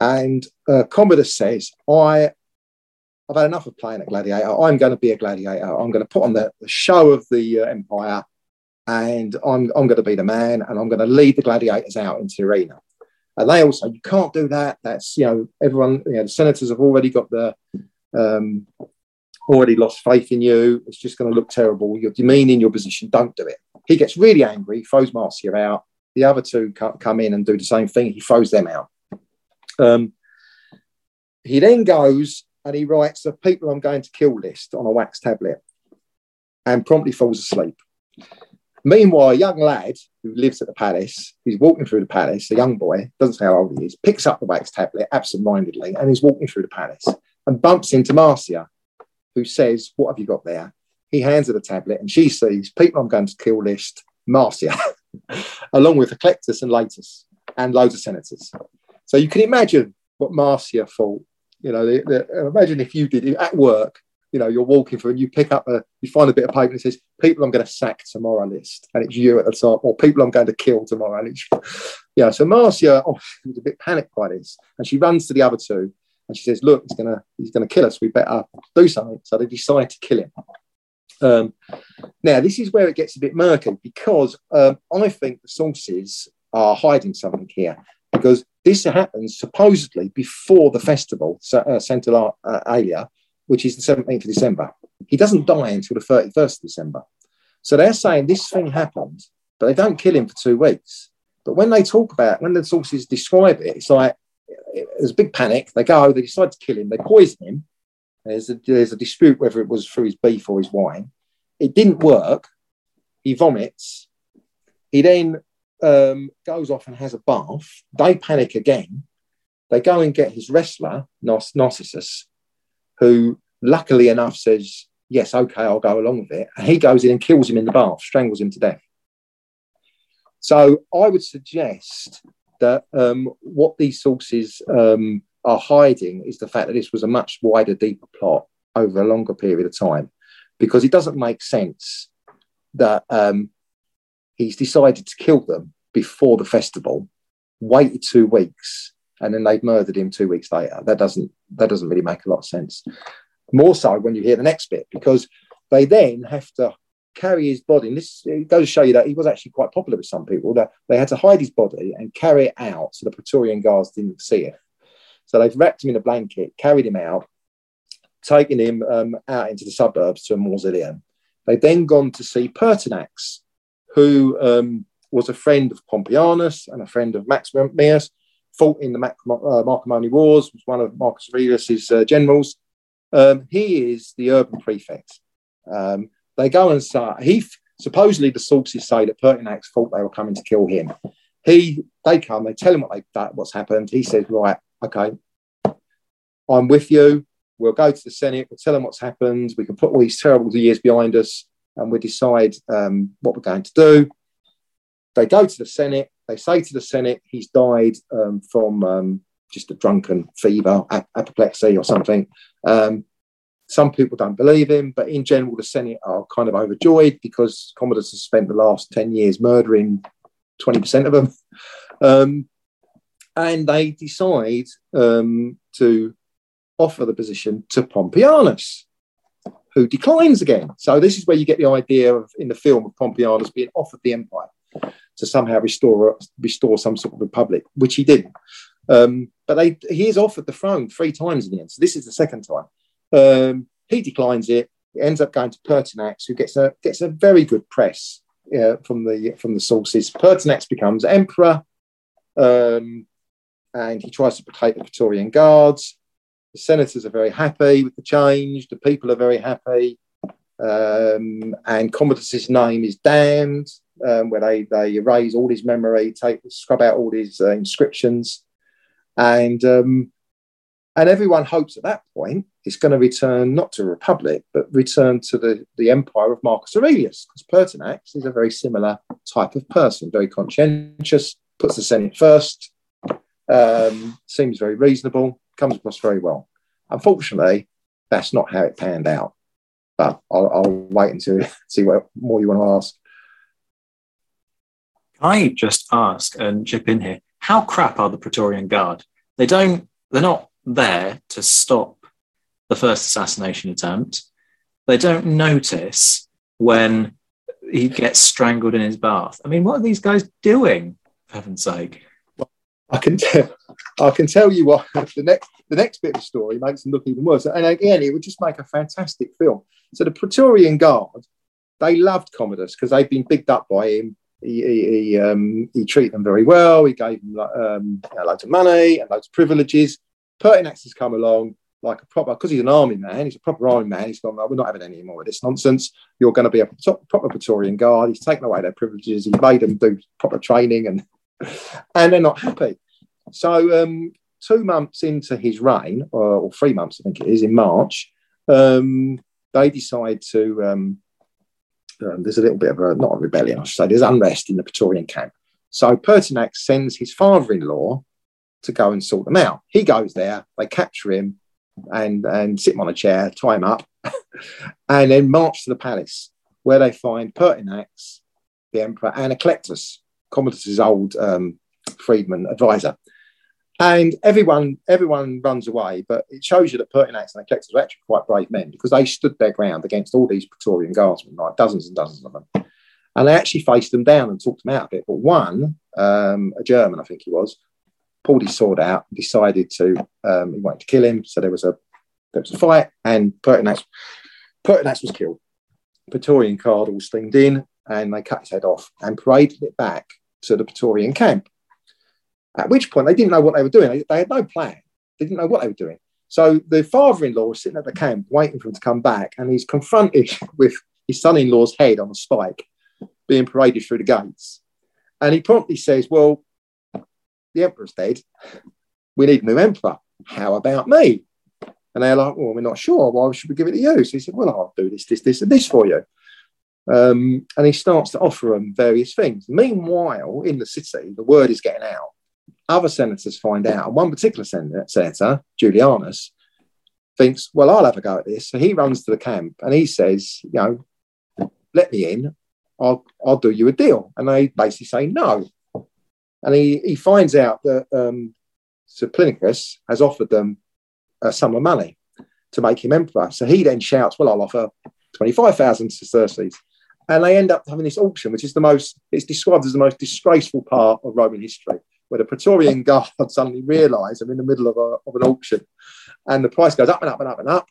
And uh, Commodus says, I I've had enough of playing a gladiator. I'm going to be a gladiator. I'm going to put on the, the show of the uh, empire, and I'm, I'm going to be the man, and I'm going to lead the gladiators out into the arena. And they also, you can't do that. That's you know, everyone, you know, the senators have already got the um, already lost faith in you. It's just going to look terrible. You're demeaning your position. Don't do it. He gets really angry, throws Marcia out. The other two come in and do the same thing. He throws them out. Um, he then goes and he writes a people I'm going to kill list on a wax tablet and promptly falls asleep. Meanwhile, a young lad who lives at the palace, he's walking through the palace, a young boy, doesn't say how old he is, picks up the wax tablet absent-mindedly and is walking through the palace and bumps into Marcia, who says, What have you got there? He hands her the tablet and she sees people I'm going to kill list, Marcia, along with Eclectus and Laetus and loads of senators. So you can imagine what Marcia thought you know, the, imagine if you did it at work. You know, you're walking through and you pick up a, you find a bit of paper it says, "People I'm going to sack tomorrow" list, and it's you at the top, or "People I'm going to kill tomorrow." And it's, yeah. So Marcia oh, a bit panicked by this, and she runs to the other two and she says, "Look, he's gonna, he's gonna kill us. We better do something." So they decide to kill him. Um, now, this is where it gets a bit murky because um, I think the sources are hiding something here because this happens supposedly before the festival, uh, Santa uh, Alia, which is the 17th of December. He doesn't die until the 31st of December. So they're saying this thing happened, but they don't kill him for two weeks. But when they talk about, when the sources describe it, it's like there's a big panic. They go, they decide to kill him, they poison him. There's a, there's a dispute whether it was through his beef or his wine. It didn't work. He vomits. He then um, goes off and has a bath. They panic again. They go and get his wrestler, Narcissus, who luckily enough says, Yes, okay, I'll go along with it. And he goes in and kills him in the bath, strangles him to death. So I would suggest that um, what these sources um, are hiding is the fact that this was a much wider, deeper plot over a longer period of time, because it doesn't make sense that um, he's decided to kill them before the festival, waited two weeks, and then they've murdered him two weeks later. That doesn't that doesn't really make a lot of sense. More so when you hear the next bit, because they then have to carry his body. And this goes to show you that he was actually quite popular with some people. That they had to hide his body and carry it out so the Praetorian guards didn't see it. So they've wrapped him in a blanket, carried him out, taken him um, out into the suburbs to a mausoleum. They've then gone to see Pertinax, who um, was a friend of Pompeianus and a friend of Maximus, fought in the Mac- uh, Marcomanni Wars, was one of Marcus Aurelius's uh, generals. Um, he is the urban prefect. Um, they go and say, he supposedly the sources say that Pertinax thought they were coming to kill him. He, they come, they tell him what they that what's happened. He says, right, okay, I'm with you. We'll go to the Senate. We'll tell them what's happened. We can put all these terrible years behind us, and we decide um, what we're going to do. They go to the Senate. They say to the Senate, he's died um, from um, just a drunken fever, ap- apoplexy, or something. Um, some people don't believe him, but in general, the Senate are kind of overjoyed because Commodus has spent the last 10 years murdering 20% of them. Um, and they decide um, to offer the position to Pompeianus, who declines again. So this is where you get the idea of in the film of Pompeianus being offered the empire to somehow restore restore some sort of republic, which he didn't. Um, but they, he is offered the throne three times in the end. So this is the second time. Um, he declines it. It ends up going to Pertinax, who gets a gets a very good press uh, from the from the sources. Pertinax becomes emperor, um, and he tries to placate the Praetorian Guards. The senators are very happy with the change. The people are very happy, um, and Commodus's name is damned, um, where they they erase all his memory, take scrub out all his uh, inscriptions, and um, and everyone hopes at that point it's going to return not to a republic, but return to the, the empire of Marcus Aurelius, because Pertinax is a very similar type of person, very conscientious, puts the Senate first, um, seems very reasonable, comes across very well. Unfortunately, that's not how it panned out. But I'll, I'll wait until see what more you want to ask. I just ask and chip in here? How crap are the Praetorian Guard? They don't. They're not there to stop the first assassination attempt. They don't notice when he gets strangled in his bath. I mean, what are these guys doing? For heaven's sake! I can tell. I can tell you what the next the next bit of the story makes them look even worse. And again, it would just make a fantastic film. So the Praetorian Guard, they loved Commodus because they'd been bigged up by him. He he, he, um, he treated them very well. He gave them um, you know, loads of money and loads of privileges. Pertinax has come along like a proper, because he's an army man, he's a proper army man. He's gone, we're not having any more of this nonsense. You're going to be a proper Praetorian guard. He's taken away their privileges. He made them do proper training and and they're not happy. So um, two months into his reign, or, or, three months, I think it is, in March, um, they decide to, um, um there's a little bit of a, not a rebellion, I should say, there's unrest in the Praetorian camp. So Pertinax sends his father-in-law to go and sort them out. He goes there, they capture him, and and sit him on a chair, tie him up, and then march to the palace where they find Pertinax, the emperor, and Eclectus, Commodus's old um, freedman advisor. And everyone everyone runs away, but it shows you that Pertinax and Eclectus were actually quite brave men because they stood their ground against all these Praetorian guardsmen, like dozens and dozens of them. And they actually faced them down and talked them out of it. But one, um, a German, I think he was, pulled his sword out and decided to um, he wanted to kill him. So there was a there was a fight, and Pertinax Pertinax was killed. Praetorian Guard all steamed in, and they cut his head off and paraded it back to the Praetorian camp. At which point they didn't know what they were doing. They, had no plan. They didn't know what they were doing. So the father-in-law was sitting at the camp waiting for him to come back, and he's confronted with his son-in-law's head on a spike being paraded through the gates. And he promptly says, Well, the emperor's dead. We need a new emperor. How about me? And they're like, well, we're not sure. Why should we give it to you? So he said, well, I'll do this, this, this, and this for you. Um, and he starts to offer them various things. Meanwhile, in the city, the word is getting out. Other senators find out. One particular senator, Julianus, thinks, well, I'll have a go at this. So he runs to the camp and he says, you know, let me in. I'll, I'll do you a deal. And they basically say no. And he, he finds out that um, Sulpicianus has offered them a sum of money to make him emperor. So he then shouts, Well, I'll offer 25,000 sesterces. And they end up having this auction, which is the most, it's described as the most disgraceful part of Roman history. where the Praetorian Guard suddenly realise they're in the middle of, a, of an auction and the price goes up and up and up and up.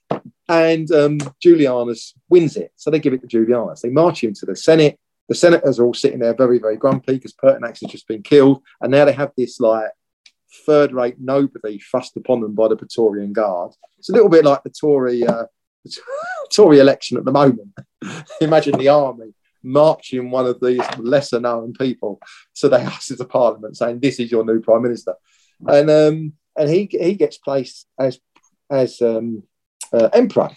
And um, Julianus wins it. So they give it to Julianus. They march him to the Senate. The senators are all sitting there very, very grumpy because Pertinax has just been killed. And now they have this like third rate nobody thrust upon them by the Praetorian Guard. It's a little bit like the Tory, uh, Tory election at the moment. Imagine the army marching one of these lesser known people to the Houses of Parliament saying, This is your new Prime Minister. And um, and he he gets placed as as um, uh, emperor.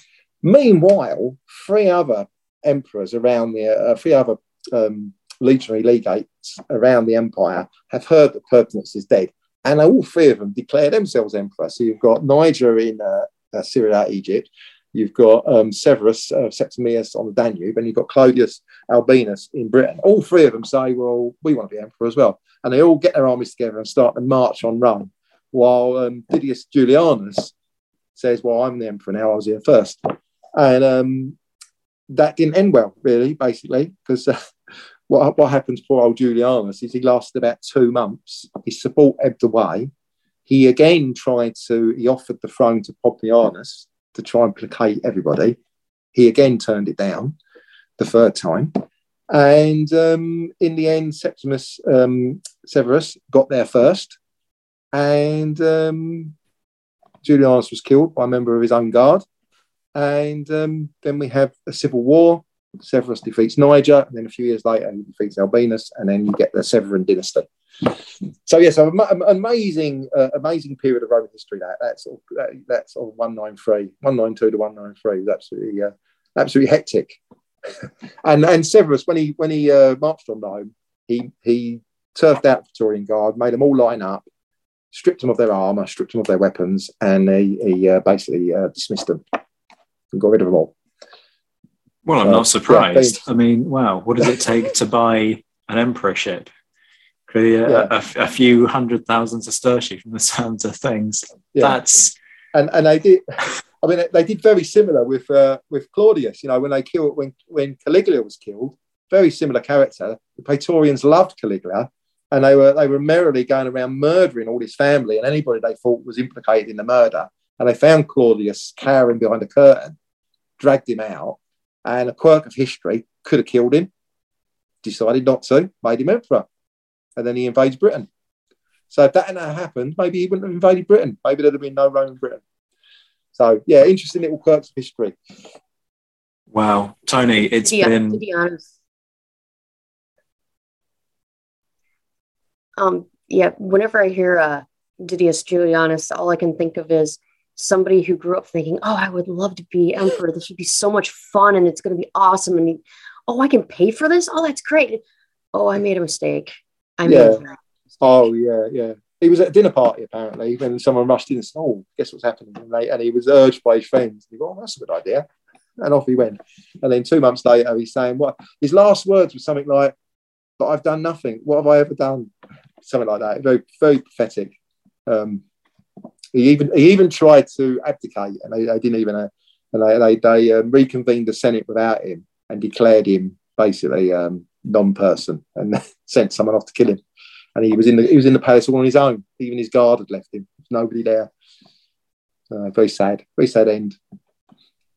Meanwhile, three other emperors around the uh, three other um, legionary legates around the empire have heard that Pertinax is dead, and all three of them declare themselves emperor. So you've got Niger in uh, uh Syria, Egypt. You've got um, Severus uh, Septimius on the Danube, and you've got Clodius Albinus in Britain. All three of them say, "Well, we want to be emperor as well," and they all get their armies together and start to march on Rome. While um, Didius Julianus says, "Well, I'm the emperor now. I was here first. and um, that didn't end well, really, basically, because uh, what what happens poor old Julianus is he lasted about two months. His support ebbed away. He again tried to. He offered the throne to Pompeianus to try and placate everybody. He again turned it down the third time. And um, in the end, Septimus um, Severus got there first. And um, Julianus was killed by a member of his own guard. And um, then we have a civil war. Severus defeats Niger, and then a few years later, he defeats Albinus, and then you get the Severan dynasty. So, yes, yeah, so an amazing, uh, amazing period of Roman history. That that's sort of, that, that's sort of 193, 192 to 193 was absolutely, uh, absolutely hectic. and and Severus, when he when he uh, marched on Rome, he he turfed out the Praetorian Guard, made them all line up, stripped them of their armor, stripped them of their weapons, and he, he uh, basically uh, dismissed them and got rid of them all. Well, I'm not surprised. Yeah, I mean, wow, what does it take to buy an emperorship? Clearly, a, yeah. a, a, few hundred thousand from the sounds of things. Yeah. That's and and they did. I mean, they did very similar with uh, with Claudius. You know, when they killed when when Caligula was killed, very similar character. The Praetorians loved Caligula, and they were they were merrily going around murdering all his family and anybody they thought was implicated in the murder. And they found Claudius cowering behind a curtain, dragged him out, and a quirk of history could have killed him. Decided not to, made him emperor, and then he invades Britain. So if that hadn't happened, maybe he wouldn't have invaded Britain. Maybe there'd have been no Roman Britain. So yeah, interesting little quirks of history. Wow, Tony, it's to be, been. To be honest, um, yeah, whenever I hear uh, Didius Julianus, all I can think of is somebody who grew up thinking, "Oh, I would love to be emperor. This would be so much fun, and it's going to be awesome." And he, oh, I can pay for this. Oh, that's great. Oh, I made a mistake. I yeah. Oh, yeah, yeah. He was at a dinner party apparently when someone rushed in and said, "Oh, guess what's happening?" And, they, and he was urged by his friends. He "Oh, that's a good idea," and off he went. And then two months later, he's saying, "What?" His last words were something like, "But I've done nothing. What have I ever done?" Something like that. Very, very pathetic. Um, he even he even tried to abdicate, and they, they didn't even. Uh, and they they, they um, reconvened the Senate without him and declared him basically um, non-person and sent someone off to kill him. And he was in the he was in the palace all on his own. Even his guard had left him. There's nobody there. Uh, very sad. Very sad end.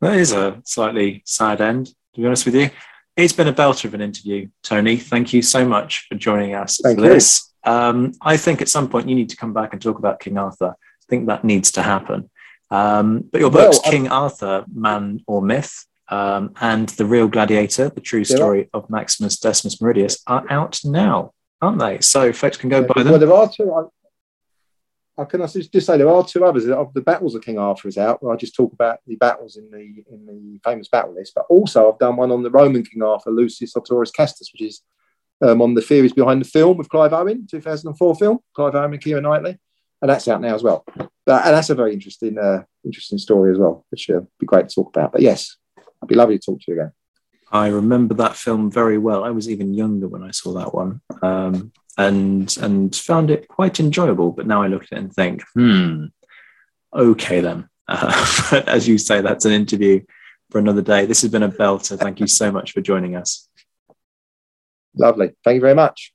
That is a slightly sad end, to be honest with you. It's been a belter of an interview, Tony. Thank you so much for joining us Thank for you. this. Um, I think at some point you need to come back and talk about King Arthur. I think that needs to happen. Um, but your books, well, King Arthur, Man or Myth, um, and The Real Gladiator, The True Story of Maximus Decimus Meridius, are out now, aren't they? So folks can go yeah, buy them. Well, there are two. I, I can I just say there are two others. The battles of King Arthur is out, where I just talk about the battles in the in the famous battle list. But also, I've done one on the Roman King Arthur, Lucius Artorius Castus, which is um, on the theories behind the film with Clive Owen, 2004 film, Clive Owen and Keira Knightley and that's out now as well. But, and that's a very interesting, uh, interesting story as well, which would uh, be great to talk about. But yes, I'd be lovely to talk to you again. I remember that film very well. I was even younger when I saw that one, um, and and found it quite enjoyable. But now I look at it and think, hmm, okay then. Uh, but as you say, that's an interview for another day. This has been a belter. Thank you so much for joining us. Lovely. Thank you very much.